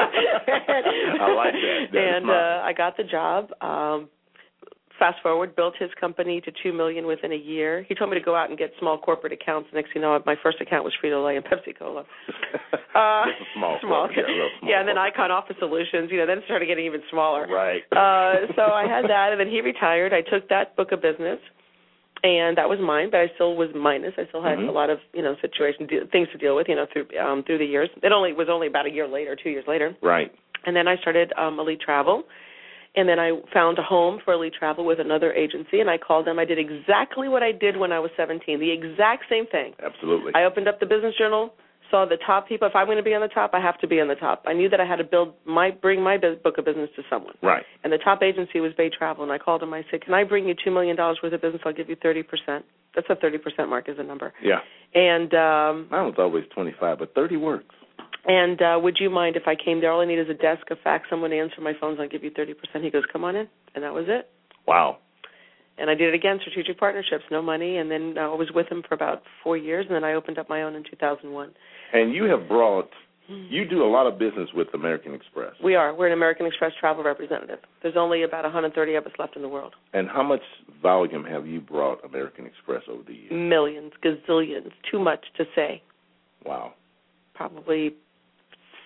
Speaker 16: I like that. That
Speaker 21: and uh, I got the job. Um, fast forward, built his company to two million within a year. He told me to go out and get small corporate accounts. Next thing you know, my first account was Frito Lay and Pepsi Cola. Uh,
Speaker 16: small,
Speaker 21: small.
Speaker 16: yeah, small
Speaker 21: yeah, and then IKON Office Solutions. You know, then it started getting even smaller.
Speaker 16: Right.
Speaker 21: Uh, so I had that, and then he retired. I took that book of business, and that was mine. But I still was minus. I still had
Speaker 16: Mhm.
Speaker 21: a lot of you know situation de- things to deal with. You know, through um, through the years. It only was only about a year later, two years later,
Speaker 16: Right.
Speaker 21: and then I started um, Elite Travel. And then I found a home for Elite Travel with another agency, and I called them. I did exactly what I did when I was 17, the exact same thing.
Speaker 16: Absolutely.
Speaker 21: I opened up the business journal, saw the top people. If I'm going to be on the top, I have to be on the top. I knew that I had to build my bring my book of business to someone.
Speaker 16: Right.
Speaker 21: And the top agency was Bay Travel, and I called them. I said, "Can I bring you two million dollars worth of business? I'll give you thirty percent." That's a thirty percent mark as a number.
Speaker 16: Yeah.
Speaker 21: And um,
Speaker 16: Mine was always 25, but 30 works.
Speaker 21: And uh, would you mind if I came there? All I need is a desk, a fax, someone to answer my phones. I'll give you thirty percent. He goes, "Come on in," and that was it.
Speaker 16: Wow.
Speaker 21: And I did it again, strategic partnerships, no money, and then uh, I was with him for about four years, and then I opened up my own in 2001.
Speaker 16: And you have brought, you do a lot of business with American Express.
Speaker 21: We are. We're an American Express travel representative. There's only about 130 of us left in the world.
Speaker 16: And how much volume have you brought American Express over the years?
Speaker 21: Millions, gazillions, too much to say.
Speaker 16: Wow.
Speaker 21: Probably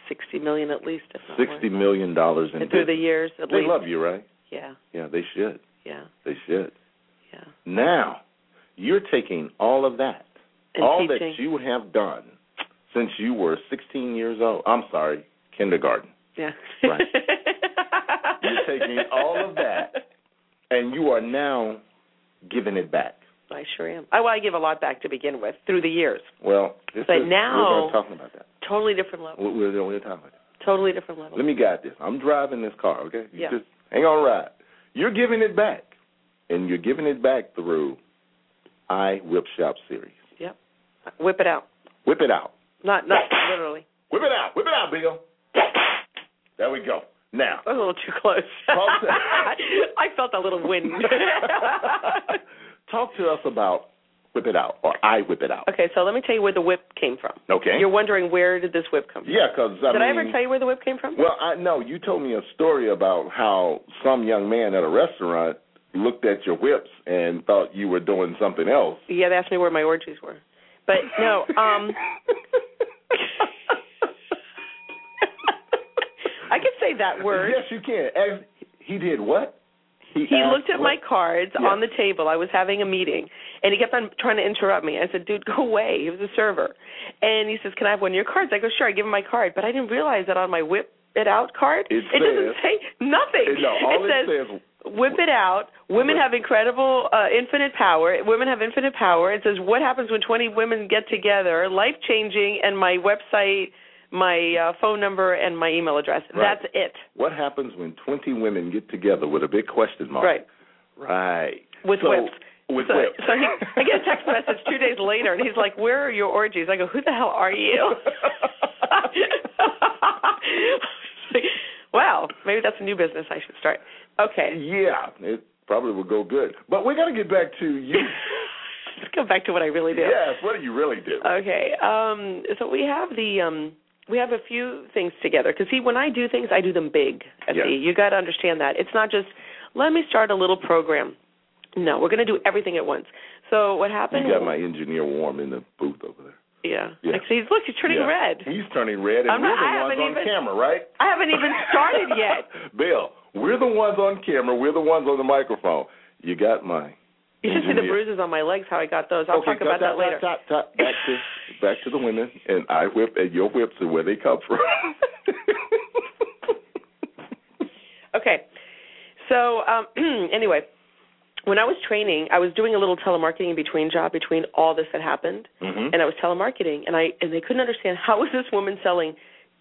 Speaker 21: 60 million at least, if not
Speaker 16: Sixty
Speaker 21: more.
Speaker 16: million dollars in
Speaker 21: And through the years, at
Speaker 16: They
Speaker 21: least.
Speaker 16: love you, right?
Speaker 21: Yeah,
Speaker 16: Yeah, they should.
Speaker 21: yeah,
Speaker 16: They should.
Speaker 21: yeah.
Speaker 16: Now, you're taking all of that,
Speaker 21: And
Speaker 16: all
Speaker 21: teaching.
Speaker 16: that you have done since you were 16 years old. I'm sorry, kindergarten.
Speaker 21: Yeah.
Speaker 16: Right. You're taking all of that, and you are now giving it back.
Speaker 21: I sure am. I, well, I give a lot back to begin with through the years.
Speaker 16: Well, this
Speaker 21: But
Speaker 16: is,
Speaker 21: now-
Speaker 16: we're going to talk about that.
Speaker 21: Totally different level.
Speaker 16: We're, we're, we're talking about that.
Speaker 21: Totally different level.
Speaker 16: Let me guide this. I'm driving this car, okay? You
Speaker 21: Yeah.
Speaker 16: Just hang on right. You're giving it back, and you're giving it back through I Whip Shop series.
Speaker 21: Yep. Whip it out.
Speaker 16: Whip it out.
Speaker 21: Not not literally.
Speaker 16: Whip it out. Whip it out, Bill. There we go. Now,
Speaker 21: That was a little too close. I felt a little wind.
Speaker 16: talk to us about Whip It Out, or I Whip It Out.
Speaker 21: okay, so let me tell you where the whip came from.
Speaker 16: Okay.
Speaker 21: You're wondering where did this whip come from?
Speaker 16: Yeah, because I
Speaker 21: did
Speaker 16: mean,
Speaker 21: I ever tell you where the whip came from?
Speaker 16: Well, I know you told me a story about how some young man at a restaurant looked at your whips and thought you were doing something else.
Speaker 21: Yeah, they asked me where my orgies were. But no, um I can say that word.
Speaker 16: Yes, you can. And he did what?
Speaker 21: He
Speaker 16: asked
Speaker 21: looked at my cards
Speaker 16: Yeah.
Speaker 21: on the table. I was having a meeting, and he kept on trying to interrupt me. I said, "Dude, go away." He was a server, and he says, "Can I have one of your cards?" I go, "Sure." I give him my card, but I didn't realize that on my whip it out card,
Speaker 16: It
Speaker 21: doesn't say nothing.
Speaker 16: No, all
Speaker 21: it
Speaker 16: it
Speaker 21: says,
Speaker 16: says
Speaker 21: "Whip it out." Women have incredible, uh, infinite power. Women have infinite power. It says, "What happens when 20 women get together?" Life changing, and my website, my uh, phone number, and my email address.
Speaker 16: Right.
Speaker 21: That's it.
Speaker 16: What happens when 20 women get together with a big question mark?
Speaker 21: Right.
Speaker 16: Right.
Speaker 21: With
Speaker 16: so,
Speaker 21: whips.
Speaker 16: With
Speaker 21: so,
Speaker 16: whips.
Speaker 21: so he, I get a text message two days later, and he's like, "Where are your orgies?" I go, "Who the hell are you?" wow, maybe that's a new business I should start. Okay,
Speaker 16: Yeah, it probably will go good. But we got to get back to you.
Speaker 21: let's go back to what I really do.
Speaker 16: Yes, what do you really do?
Speaker 21: Okay, um, so we have the um, we have a few things together because see, when I do things, I do them big. See, you got to understand that it's not just let me start a little program. No, we're going to do everything at once. So what happened?
Speaker 16: You got my engineer warm in the booth over there.
Speaker 21: yeah.
Speaker 16: Yeah.
Speaker 21: Like, see, look, he's turning
Speaker 16: Yeah.
Speaker 21: red.
Speaker 16: He's turning red, and
Speaker 21: I'm
Speaker 16: we're
Speaker 21: not- I
Speaker 16: ones
Speaker 21: haven't
Speaker 16: on
Speaker 21: even-
Speaker 16: camera, right?
Speaker 21: I haven't even started yet.
Speaker 16: Bill, we're the ones on camera. We're the ones on the microphone. You got my.
Speaker 21: You should see the bruises on my legs. How I got those. I'll
Speaker 16: okay,
Speaker 21: talk about
Speaker 16: top,
Speaker 21: that later.
Speaker 16: Top, top, top. Back to back to the women, and I whip, and your whips are where they come from.
Speaker 21: Okay. So um, anyway, when I was training, I was doing a little telemarketing in between job between all this that happened,
Speaker 16: Mhm.
Speaker 21: and I was telemarketing, and I and they couldn't understand how was this woman selling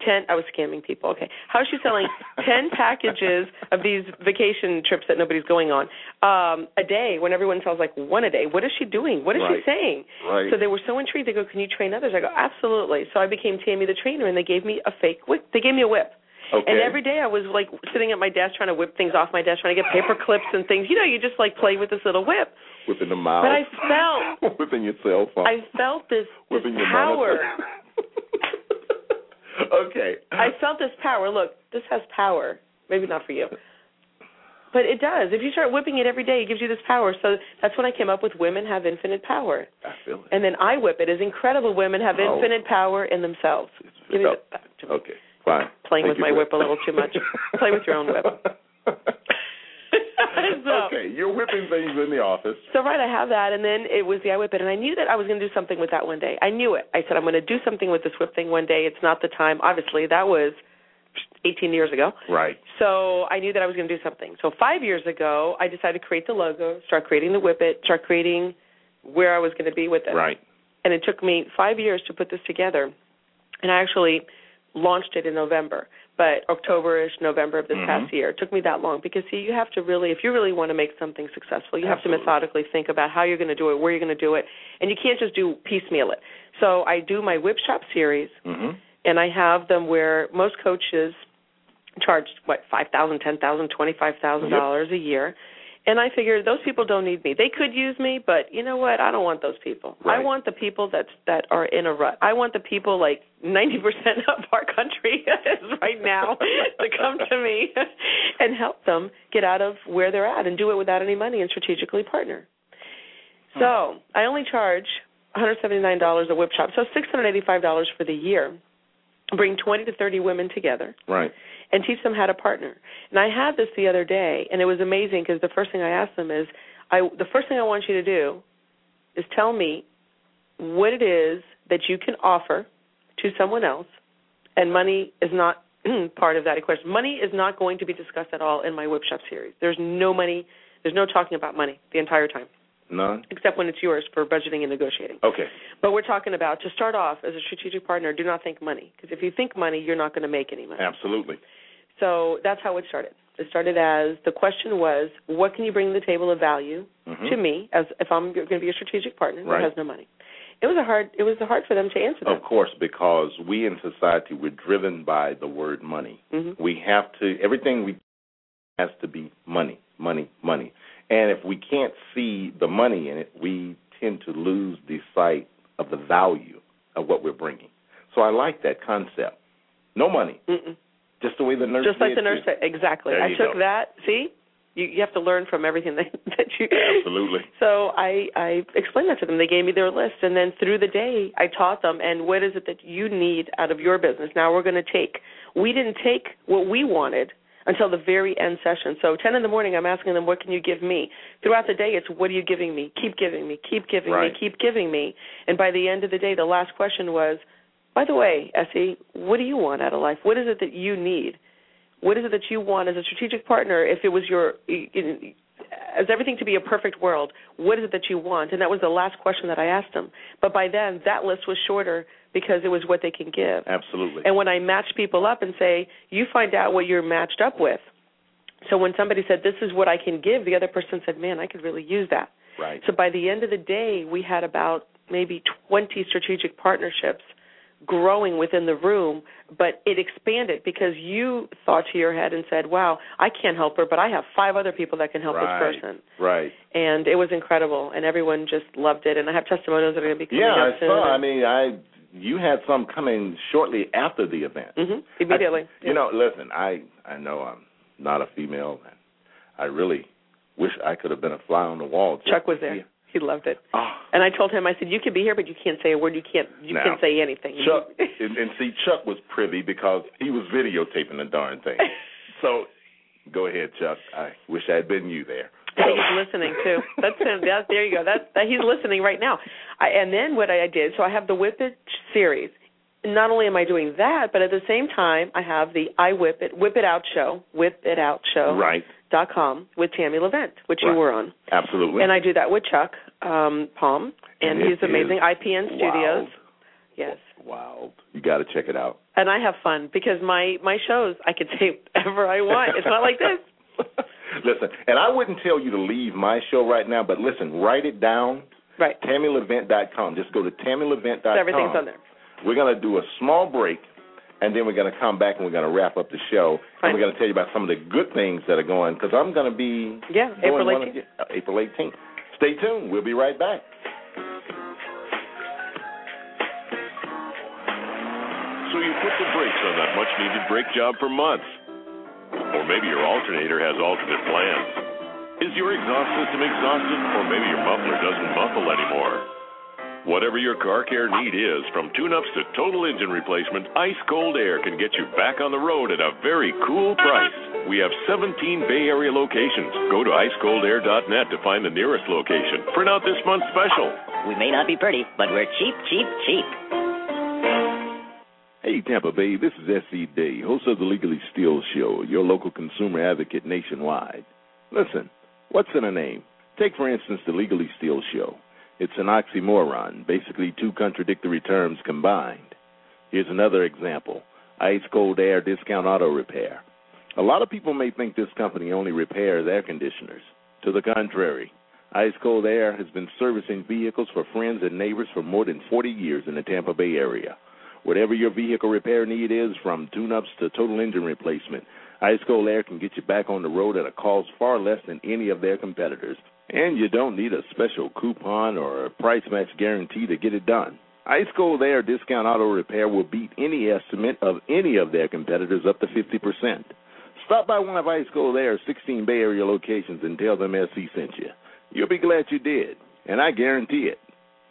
Speaker 21: ten. I was scamming people. Okay, how is she selling ten packages of these vacation trips that nobody's going on um, a day when everyone sells like one a day? What is she doing? What is
Speaker 16: Right.
Speaker 21: she saying?
Speaker 16: Right.
Speaker 21: So they were so intrigued. They go, "Can you train others?" I go, "Absolutely." So I became Tammy the trainer, and they gave me a fake whip. They gave me a whip.
Speaker 16: Okay.
Speaker 21: And every day I was like sitting at my desk trying to whip things off my desk, trying to get paper clips and things. You know, you just like play with this little whip.
Speaker 16: whipping the mouth.
Speaker 21: But I felt
Speaker 16: whipping your cell phone.
Speaker 21: I felt this this power.
Speaker 16: okay.
Speaker 21: I felt this power. Look, this has power. Maybe not for you. But it does. If you start whipping it every day, it gives you this power. So that's when I came up with women have infinite power.
Speaker 16: I feel it.
Speaker 21: And then I whip it as incredible women have
Speaker 16: Oh.
Speaker 21: infinite power in themselves. Give me that back to me.
Speaker 16: Okay, fine.
Speaker 21: Playing
Speaker 16: Thank
Speaker 21: with my
Speaker 16: for-
Speaker 21: whip a little too much. Play with your own whip. So-
Speaker 16: okay, you're whipping things in the office.
Speaker 21: So right, I have that, and then it was the I whip it, and I knew that I was going to do something with that one day. I knew it. I said I'm going to do something with this whip thing one day. It's not the time. Obviously, that was 18 years ago.
Speaker 16: Right.
Speaker 21: So I knew that I was going to do something. So five years ago, I decided to create the logo, start creating the whip it, start creating where I was going to be with it.
Speaker 16: Right.
Speaker 21: And it took me five years to put this together, and I actually launched it in November. But October-ish, November of this
Speaker 16: Mhm.
Speaker 21: past year, it took me that long because see, you have to really, if you really want to make something successful, you have to methodically think about how you're going to do it, where you're going to do it, and you can't just do piecemeal it. So I do my whip shop series,
Speaker 16: Mm-hmm.
Speaker 21: and I have them where most coaches charge what five thousand, ten thousand, twenty five thousand dollars a year. And I figured those people don't need me. They could use me, but you know what? I don't want those people. I want the people that that are in a rut. I want the people like ninety percent of our country is right now to come to me and help them get out of where they're at and do it without any money and strategically partner. Hmm. So I only charge $179 a whip shop, so $685 for the year. Bring 20 to 30 women together
Speaker 16: Right.
Speaker 21: and teach them how to partner. And I had this the other day, and it was amazing because the first thing I asked them is, I the first thing I want you to do is tell me what it is that you can offer to someone else, and money is not part of that equation. Money is not going to be discussed at all in my whip shop series. There's no money. There's no talking about money the entire time,
Speaker 16: None.
Speaker 21: except when it's yours for budgeting and negotiating.
Speaker 16: Okay.
Speaker 21: But we're talking about to start off as a strategic partner. Do not think money because if you think money, you're not going to make any money.
Speaker 16: Absolutely.
Speaker 21: So that's how it started. It started as the question was, what can you bring to the table of value
Speaker 16: Mhm.
Speaker 21: to me as if I'm going to be a strategic partner
Speaker 16: Right.
Speaker 21: that has no money? It was a hard. It was hard for them to answer that.
Speaker 16: Of course, because we in society we're driven by the word money.
Speaker 21: Mhm.
Speaker 16: We have to everything we has to be money, money, money. And if we can't see the money in it, we tend to lose the sight of the value of what we're bringing. So I like that concept. No money,
Speaker 21: Mm-mm.
Speaker 16: just the way the nurse
Speaker 21: Just like the nurse said, exactly.
Speaker 16: There
Speaker 21: I took
Speaker 16: go.
Speaker 21: that. See, you you have to learn from everything that that you.
Speaker 16: Absolutely.
Speaker 21: So I I explained that to them. They gave me their list, and then through the day I taught them. And what is it that you need out of your business? Now we're going to take. We didn't take what we wanted until the very end session. So 10 in the morning, I'm asking them, what can you give me? Throughout the day, it's what are you giving me? Keep giving me, keep giving
Speaker 16: Right.
Speaker 21: me, keep giving me. And by the end of the day, the last question was, by the way, Essie, what do you want out of life? What is it that you need? What is it that you want as a strategic partner? If it was your, as everything to be a perfect world, what is it that you want? And that was the last question that I asked them. But by then, that list was shorter because it was what they can give.
Speaker 16: Absolutely.
Speaker 21: And when I match people up and say, you find out what you're matched up with. So when somebody said, this is what I can give, the other person said, man, I could really use that.
Speaker 16: Right.
Speaker 21: So by the end of the day, we had about maybe 20 strategic partnerships growing within the room, but it expanded because you thought to your head and said, wow, I can't help her, but I have five other people that can help
Speaker 16: right.
Speaker 21: this person.
Speaker 16: Right.
Speaker 21: And it was incredible, and everyone just loved it. And I have testimonials that are going to be coming
Speaker 16: Yeah,
Speaker 21: up
Speaker 16: I saw. I mean, I you had some coming shortly after the event.
Speaker 21: hmm Immediately.
Speaker 16: I- you know, listen, I I know I'm not a female, and I really wish I could have been a fly on the wall.
Speaker 21: Chuck was there. He loved it.
Speaker 16: Oh.
Speaker 21: And I told him, I said, you can be here, but you can't say a word. You can't. You
Speaker 16: Now,
Speaker 21: can't say anything.
Speaker 16: Chuck, and, and see, Chuck was privy because he was videotaping the darn thing. So, go ahead, Chuck. I wish I had been you there.
Speaker 21: He's listening too. That's him. That, there you go. That's that, he's listening right now. I, and then what I did, so I have the Whip It series. Not only am I doing that, but at the same time, I have the I Whip It Whip It Out show, Whip It Out show,
Speaker 16: Right.
Speaker 21: dot com with Tammy Levent, which you were on,
Speaker 16: Absolutely.
Speaker 21: and I do that with Chuck um, Palm, and,
Speaker 16: And
Speaker 21: he's amazing. IPN Studios. Yes.
Speaker 16: Wow. You got to check it out.
Speaker 21: And I have fun because my my shows I can say whatever I want. It's not like this.
Speaker 16: Listen, and I wouldn't tell you to leave my show right now, but listen, write it down.
Speaker 21: Right.
Speaker 16: TammyLevent.com. Just go to TammyLevent.com.
Speaker 21: So everything's on there.
Speaker 16: We're going to do a small break, and then we're going to come back and we're going to wrap up the show.
Speaker 21: Fine.
Speaker 16: And we're going to tell you about some of the good things that are going, because I'm going to be
Speaker 21: Yeah, April
Speaker 16: one
Speaker 21: 18th.
Speaker 16: of uh, April 18th. Stay tuned. We'll be right back.
Speaker 15: So you put the brakes on that much needed brake job for months. Or maybe your alternator has alternate plans. Is your exhaust system exhausted, or maybe your muffler doesn't muffle anymore? Whatever your car care need is, from tune-ups to total engine replacement, Ice Cold Air can get you back on the road at a very cool price. We have 17 Bay Area locations. Go to icecoldair.net to find the nearest location. Print out this month's special.
Speaker 20: We may not be pretty, but we're cheap, cheap, cheap.
Speaker 16: Hey, Tampa Bay, this is S.E. Day, host of the Legally Steal Show, your local consumer advocate nationwide. Listen, what's in a name? Take, for instance, the Legally Steal Show. It's an oxymoron, basically two contradictory terms combined. Here's another example Ice Cold Air Discount Auto Repair. A lot of people may think this company only repairs air conditioners. To the contrary, Ice Cold Air has been servicing vehicles for friends and neighbors for more than 40 years in the Tampa Bay area. Whatever your vehicle repair need is, from tune ups to total engine replacement, Ice Cold Air can get you back on the road at a cost far less than any of their competitors. And you don't need a special coupon or a price match guarantee to get it done. Ice Cold Air Discount Auto Repair will beat any estimate of any of their competitors up to 50%. Stop by one of Ice Cold Air's 16 Bay Area locations and tell them SE sent you. You'll be glad you did, and I guarantee it.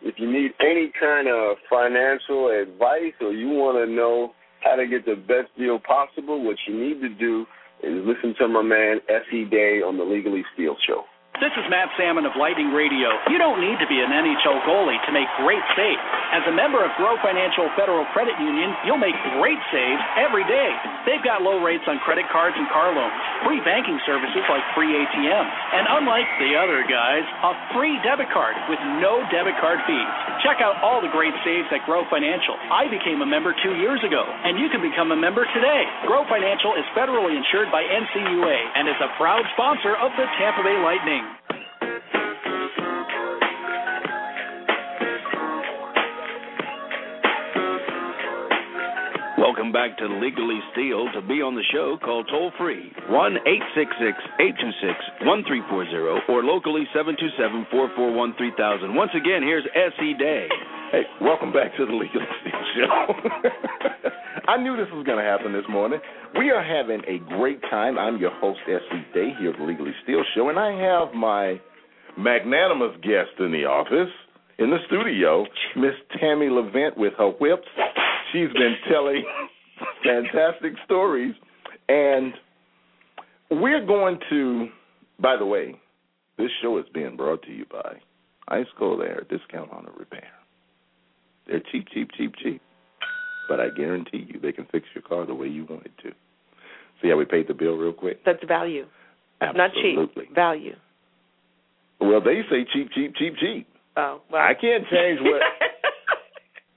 Speaker 23: If you need any kind of financial advice or you want to know how to get the best deal possible, what you need to do is listen to my man S.E. Day on the Legally Steal Show.
Speaker 17: This is Matt Salmon of Lightning Radio. You don't need to be an NHL goalie to make great saves. As a member of Grow Financial Federal Credit Union, you'll make great saves every day. They've got low rates on credit cards and car loans, free banking services like free ATM, and unlike the other guys, a free debit card with no debit card fees. Check out all the great saves at Grow Financial. I became a member two years ago, and you can become a member today. Grow Financial is federally insured by NCUA and is a proud sponsor of the Tampa Bay Lightning.
Speaker 22: Welcome back to Legally Steal. To be on the show, call toll free 1 866 826 1340 or locally 727 441 3000. Once again, here's S.E. Day.
Speaker 16: Hey, welcome back to the Legally Steal Show. I knew this was going to happen this morning. We are having a great time. I'm your host, S.E. Day, here at the Legally Steal Show, and I have my magnanimous guest in the office, in the studio, Miss Tammy Levent with her whips. She's been telling fantastic stories, and we're going to, by the way, this show is being brought to you by Ice Cold Air Discount Auto Repair. They're cheap, cheap, cheap, cheap. But I guarantee you they can fix your car the way you want it to. See how we paid the bill real quick?
Speaker 21: That's value.
Speaker 16: Absolutely.
Speaker 21: Not cheap. Value.
Speaker 16: Well, they say cheap, cheap, cheap, cheap.
Speaker 21: Oh, well.
Speaker 16: I can't change what.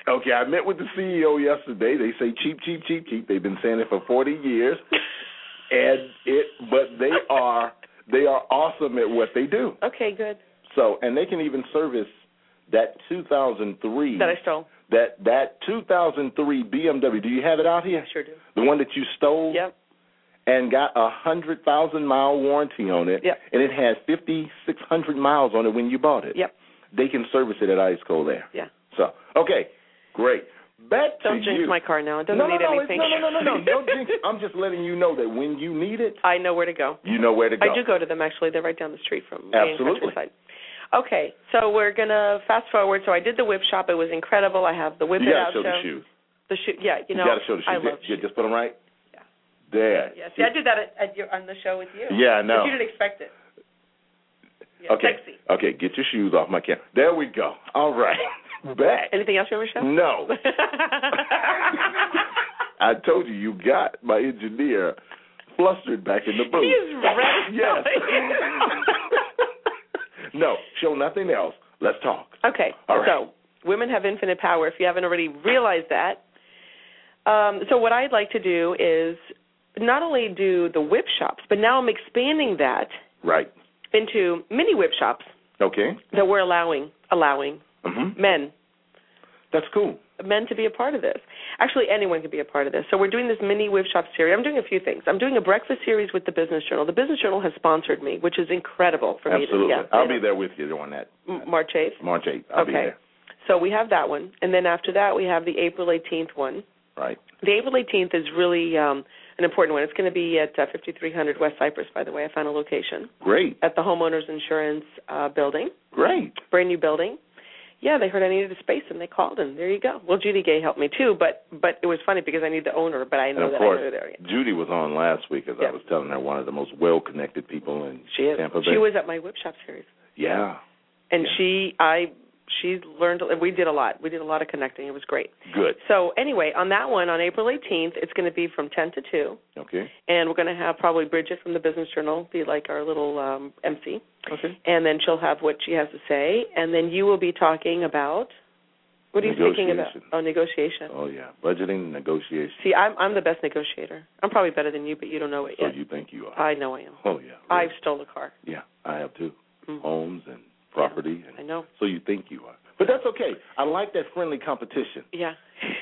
Speaker 16: okay, I met with the CEO yesterday. They say cheap, cheap, cheap, cheap. They've been saying it for 40 years, and it. But they are they are awesome at what they do.
Speaker 21: Okay, good.
Speaker 16: So, and they can even service that 2003
Speaker 21: That I stole.
Speaker 16: that that 2003 BMW. Do you have it out here?
Speaker 21: I sure do.
Speaker 16: The one that you stole.
Speaker 21: Yep.
Speaker 16: And got a hundred thousand mile warranty on it.
Speaker 21: Yep.
Speaker 16: And it has fifty six hundred miles on it when you bought it.
Speaker 21: Yep.
Speaker 16: They can service it at Ice Cold Air.
Speaker 21: Yeah.
Speaker 16: So okay, great. Back
Speaker 21: Don't jinx
Speaker 16: you.
Speaker 21: my car now. It doesn't
Speaker 16: no, no,
Speaker 21: need
Speaker 16: no,
Speaker 21: anything.
Speaker 16: It's, no, no, no, no, no. Don't jinx. I'm just letting you know that when you need it,
Speaker 21: I know where to go.
Speaker 16: you know where to go.
Speaker 21: I do go to them actually. They're right down the street from
Speaker 16: Absolutely.
Speaker 21: Countryside. Okay, so we're gonna fast forward. So I did the whip shop. It was incredible. I have the whip
Speaker 16: You
Speaker 21: it
Speaker 16: gotta
Speaker 21: out
Speaker 16: show the shoes.
Speaker 21: The shoe, yeah, you know.
Speaker 16: you gotta show the shoes.
Speaker 21: I love
Speaker 16: yeah,
Speaker 21: shoes.
Speaker 16: just put them right. Yeah. There.
Speaker 21: Yeah, see, I did that at, at your, on the show with you.
Speaker 16: Yeah, I know.
Speaker 21: But you didn't expect it. Yeah,
Speaker 16: okay.
Speaker 21: Sexy.
Speaker 16: Okay, get your shoes off my camera. There we go. All right. Back.
Speaker 21: Anything else you want to show?
Speaker 16: No. I told you you got my engineer flustered back in the booth.
Speaker 21: He is red.
Speaker 16: Yes. no, show nothing else. Let's talk.
Speaker 21: Okay.
Speaker 16: All right.
Speaker 21: So women have infinite power. If you haven't already realized that. Um, so what I'd like to do is not only do the whip shops, but now I'm expanding that
Speaker 16: Right.
Speaker 21: into mini whip shops
Speaker 16: Okay.
Speaker 21: that we're allowing allowing
Speaker 16: Mm-hmm.
Speaker 21: men
Speaker 16: That's cool.
Speaker 21: men to be a part of this. Actually, anyone can be a part of this. So we're doing this mini whip shop series. I'm doing a few things. I'm doing a breakfast series with the Business Journal. The Business Journal has sponsored me, which is incredible for
Speaker 16: Absolutely.
Speaker 21: me. To, yeah,
Speaker 16: I'll be there with you on that.
Speaker 21: March 8th.
Speaker 16: March 8th. I'll
Speaker 21: okay.
Speaker 16: be there.
Speaker 21: So we have that one, and then after that we have the April 18th one.
Speaker 16: Right.
Speaker 21: The April 18th is really um, an important one. It's going to be at uh, 5300 West Cypress, by the way. I found a location
Speaker 16: Great.
Speaker 21: at the homeowners insurance uh, building,
Speaker 16: Great.
Speaker 21: brand new building. Yeah, they heard I needed a space and they called, and there you go. Well, Judy Gay helped me too, but but it was funny because I need the owner, but I know that
Speaker 16: course,
Speaker 21: I there.
Speaker 16: Judy was on last week, as I was telling her, one of the most well-connected people in
Speaker 21: She is.
Speaker 16: Tampa Bay.
Speaker 21: She was at my whip shop series,
Speaker 16: Yeah.
Speaker 21: and
Speaker 16: Yeah.
Speaker 21: she I she learned. We did a lot. We did a lot of connecting. It was great.
Speaker 16: Good.
Speaker 21: So anyway, on that one, on April 18th, it's going to be from 10 to 2.
Speaker 16: Okay.
Speaker 21: and we're going to have probably Bridget from the Business Journal be like our little um, MC,
Speaker 16: Okay.
Speaker 21: and then she'll have what she has to say, and then you will be talking about what are you thinking about? Oh, negotiation.
Speaker 16: Oh yeah, budgeting, negotiation.
Speaker 21: See, I'm I'm the best negotiator. I'm probably better than you, but you don't know it
Speaker 16: So
Speaker 21: yet.
Speaker 16: you think you are?
Speaker 21: I know I am.
Speaker 16: Oh yeah.
Speaker 21: I've stole a car.
Speaker 16: Yeah, I have too.
Speaker 21: Mhm.
Speaker 16: Homes and property.
Speaker 21: I know.
Speaker 16: so you think you are, but that's okay. I like that friendly competition.
Speaker 21: Yeah.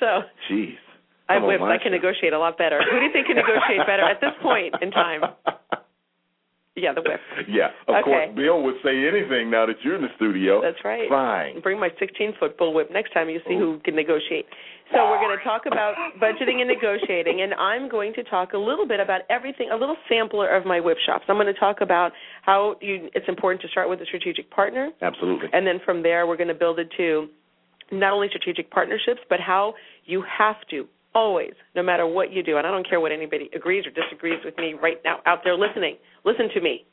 Speaker 21: So
Speaker 16: Jeez.
Speaker 21: I whipped. I can negotiate a lot better. Who do you think can negotiate better at this point in time? Yeah, the whip.
Speaker 16: Yeah, of
Speaker 21: Okay.
Speaker 16: course. Bill would say anything now that you're in the studio.
Speaker 21: That's right.
Speaker 16: Fine.
Speaker 21: Bring my 16 foot bull whip next time you see who can negotiate. So we're going to talk about budgeting and negotiating, and I'm going to talk a little bit about everything, a little sampler of my whip shops. I'm going to talk about how you, it's important to start with a strategic partner,
Speaker 16: Absolutely.
Speaker 21: and then from there we're going to build it to not only strategic partnerships, but how you have to always, no matter what you do, and I don't care what anybody agrees or disagrees with me right now out there listening, listen to me.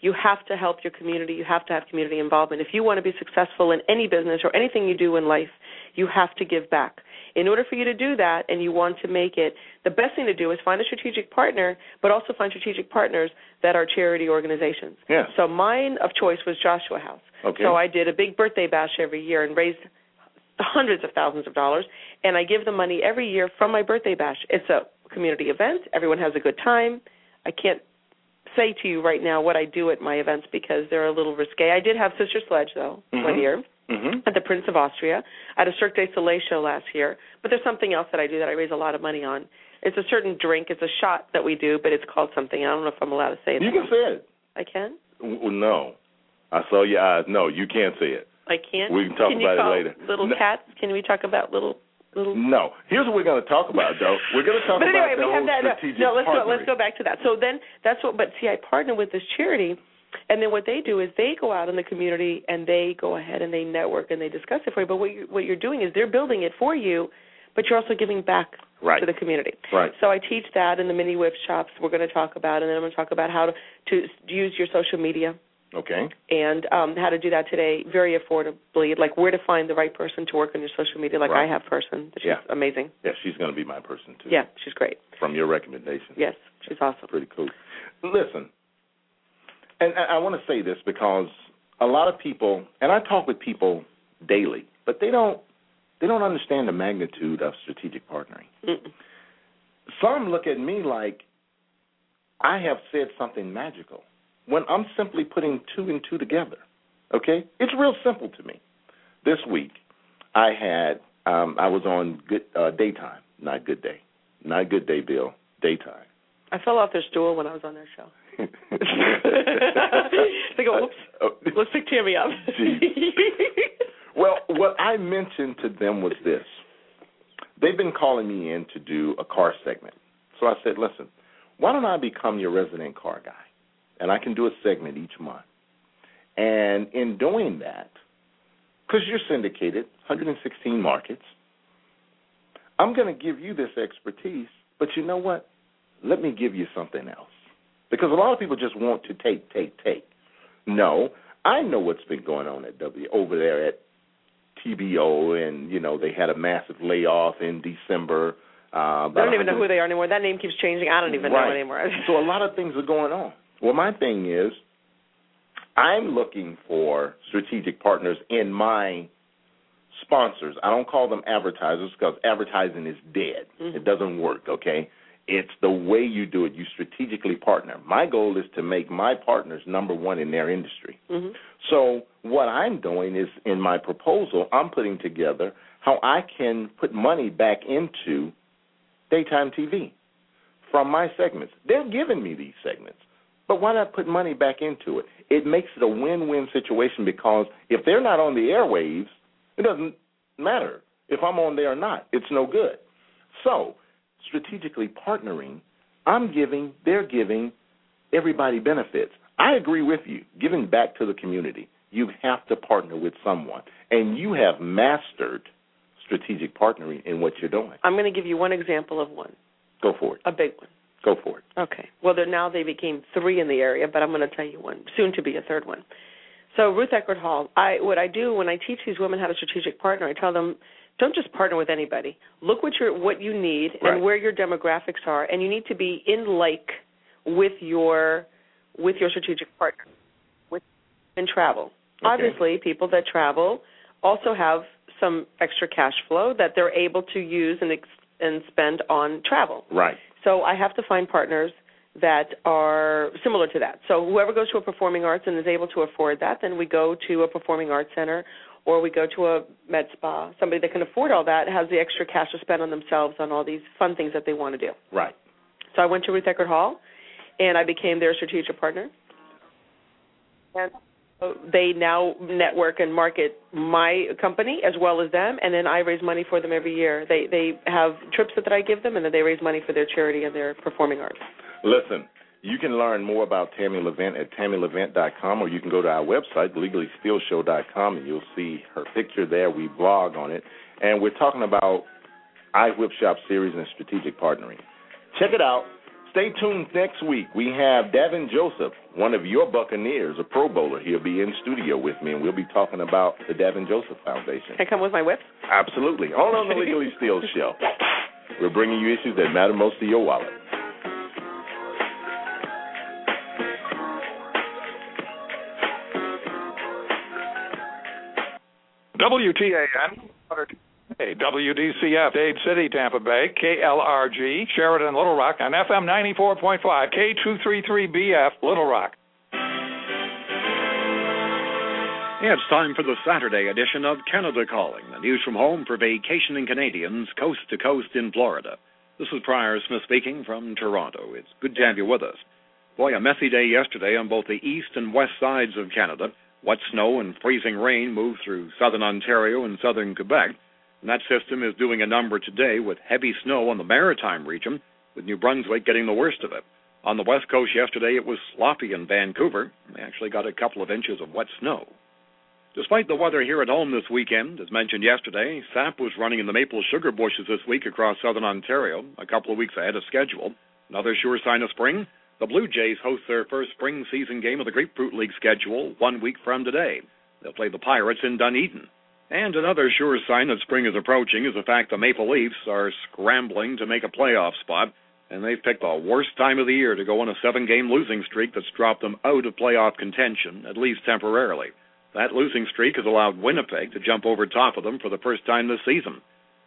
Speaker 21: you have to help your community. You have to have community involvement. If you want to be successful in any business or anything you do in life, you have to give back. In order for you to do that and you want to make it, the best thing to do is find a strategic partner, but also find strategic partners that are charity organizations.
Speaker 16: Yeah.
Speaker 21: So mine of choice was Joshua House.
Speaker 16: Okay.
Speaker 21: So I did a big birthday bash every year and raised hundreds of thousands of dollars, and I give the money every year from my birthday bash. It's a community event. Everyone has a good time. I can't say to you right now what I do at my events because they're a little risque. I did have Sister Sledge though one
Speaker 16: Mhm.
Speaker 21: year
Speaker 16: Mm-hmm.
Speaker 21: at the Prince of Austria. I had a Cirque du Soleil show last year, but there's something else that I do that I raise a lot of money on. It's a certain drink. It's a shot that we do, but it's called something. I don't know if I'm allowed to say it.
Speaker 16: You can say it.
Speaker 21: I can.
Speaker 16: W- No, I saw your eyes. No, you can't say it.
Speaker 21: I can't.
Speaker 16: We can talk
Speaker 21: you
Speaker 16: about it later.
Speaker 21: Little
Speaker 16: No.
Speaker 21: cats. Can we talk about little little?
Speaker 16: No. Here's what we're going to talk about, though. We're going to talk
Speaker 21: but anyway,
Speaker 16: about the
Speaker 21: we have that. no,
Speaker 16: strategic
Speaker 21: No, let's go. Let's go back to that. So then that's what. But see, I partner with this charity, and then what they do is they go out in the community and they go ahead and they network and they discuss it for you. But what you what you're doing is they're building it for you, but you're also giving back
Speaker 16: Right.
Speaker 21: to the community.
Speaker 16: Right.
Speaker 21: So I teach that in the mini whip shops. We're going to talk about, and then I'm going to talk about how to to use your social media
Speaker 16: Okay.
Speaker 21: and um, how to do that today very affordably, like where to find the right person to work on your social media, like
Speaker 16: Right.
Speaker 21: I have person. She's
Speaker 16: Yeah.
Speaker 21: amazing.
Speaker 16: Yeah, she's going to be my person too.
Speaker 21: Yeah, she's great.
Speaker 16: From your recommendation.
Speaker 21: Yes, she's awesome.
Speaker 16: Pretty cool. Listen, and I, want to say this because a lot of people, and I talk with people daily, but they don't they don't understand the magnitude of strategic partnering.
Speaker 21: Mm-mm.
Speaker 16: Some look at me like I have said something magical when I'm simply putting two and two together. Okay, it's real simple to me. This week, I had um, I was on good uh, daytime, not good day, not good day, Bill. Daytime.
Speaker 21: I fell off their stool when I was on their show. they go, whoops.
Speaker 16: Oh,
Speaker 21: Let's pick Tammy up.
Speaker 16: Well, what I mentioned to them was this. They've been calling me in to do a car segment. So I said, listen, why don't I become your resident car guy? And I can do a segment each month. And in doing that, because you're syndicated, 116 markets, I'm going to give you this expertise, but you know what? Let me give you something else. Because a lot of people just want to take, take, take. No, I know what's been going on at W over there at TBO, and you know they had a massive layoff in December. Uh,
Speaker 21: I don't even know who they are anymore. That name keeps changing. I don't even know anymore.
Speaker 16: so a lot of things are going on. Well, my thing is, I'm looking for strategic partners in my sponsors. I don't call them advertisers because advertising is dead.
Speaker 21: Mhm.
Speaker 16: It doesn't work. Okay, it's the way you do it. You strategically partner. My goal is to make my partners number one in their industry.
Speaker 21: hmm
Speaker 16: So what I'm doing is in my proposal, I'm putting together how I can put money back into daytime TV from my segments. They're giving me these segments. But why not put money back into it? It makes it a win-win situation because if they're not on the airwaves, it doesn't matter if I'm on there or not. It's no good. So, strategically partnering, I'm giving, they're giving, everybody benefits. I agree with you. Giving back to the community, you have to partner with someone, and you have mastered strategic partnering in what you're doing.
Speaker 21: I'm going to give you one example of one,
Speaker 16: Go for it.
Speaker 21: a big one.
Speaker 16: Go for it.
Speaker 21: Okay. Well, they're, now they became three in the area, but I'm going to tell you one, soon to be a third one. So Ruth Eckerd Hall, I what I do when I teach these women how to strategic partner, I tell them don't just partner with anybody. Look what your what you need
Speaker 16: Right.
Speaker 21: and where your demographics are, and you need to be in like with your with your strategic partner. With and travel,
Speaker 16: Okay.
Speaker 21: obviously, people that travel also have some extra cash flow that they're able to use and ex- and spend on travel.
Speaker 16: Right.
Speaker 21: So I have to find partners that are similar to that. So whoever goes to a performing arts and is able to afford that, then we go to a performing arts center or we go to a med spa. Somebody that can afford all that has the extra cash to spend on themselves on all these fun things that they want to do.
Speaker 16: Right.
Speaker 21: So I went to Ruth Eckerd Hall and I became their strategic partner. And so they now network and market my company as well as them, and then I raise money for them every year. They they have trips that I give them, and then they raise money for their charity and their performing arts.
Speaker 16: Listen, you can learn more about Tammy Levent at tammylevent.com, or you can go to our website, legallysteelshow.com, and you'll see her picture there. We blog on it, and we're talking about I Whip Shop series and strategic partnering. Check it out. Stay tuned next week. We have Davin Joseph, one of your Buccaneers, a Pro Bowler. He'll be in studio with me, and we'll be talking about the Davin Joseph Foundation.
Speaker 21: Can I come with my whip?
Speaker 16: Absolutely. All on the Legally Steal Show. We're bringing you issues that matter most to your wallet.
Speaker 1: WTAN, WDCF, Dade City, Tampa Bay, KLRG, Sheridan, Little Rock, and FM 94.5, K233BF, Little Rock.
Speaker 10: It's time for the Saturday edition of Canada Calling, the news from home for vacationing Canadians coast to coast in Florida. This is Prior Smith speaking from Toronto. It's good to have you with us. Boy, a messy day yesterday on both the east and west sides of Canada. Wet snow and freezing rain moved through southern Ontario and southern Quebec. And that system is doing a number today with heavy snow on the maritime region, with New Brunswick getting the worst of it. On the west coast yesterday, it was sloppy in Vancouver. They actually got a couple of inches of wet snow. Despite the weather here at home this weekend, as mentioned yesterday, SAP was running in the maple sugar bushes this week across southern Ontario, a couple of weeks ahead of schedule. Another sure sign of spring. The Blue Jays host their first spring season game of the Grapefruit League schedule one week from today. They'll play the Pirates in Dunedin. And another sure sign that spring is approaching is the fact the Maple Leafs are scrambling to make a playoff spot, and they've picked the worst time of the year to go on a seven game losing streak that's dropped them out of playoff contention, at least temporarily. That losing streak has allowed Winnipeg to jump over top of them for the first time this season.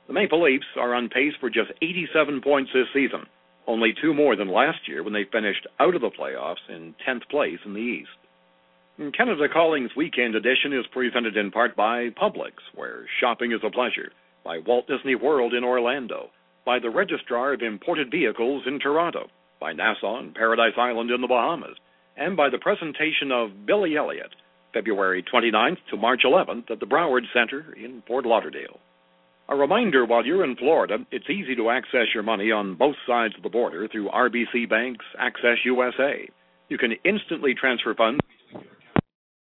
Speaker 10: The Maple Leafs are on pace for just 87 points this season, only two more than last year when they finished out of the playoffs in 10th place in the East. Canada Calling's weekend edition is presented in part by Publix, where shopping is a pleasure, by Walt Disney World in Orlando, by the Registrar of Imported Vehicles in Toronto, by Nassau and Paradise Island in the Bahamas, and by the presentation of Billy Elliot – February 29th to March 11th at the Broward Center in Fort Lauderdale. A reminder while you're in Florida, it's easy to access your money on both sides of the border through RBC Bank's Access USA. You can instantly transfer funds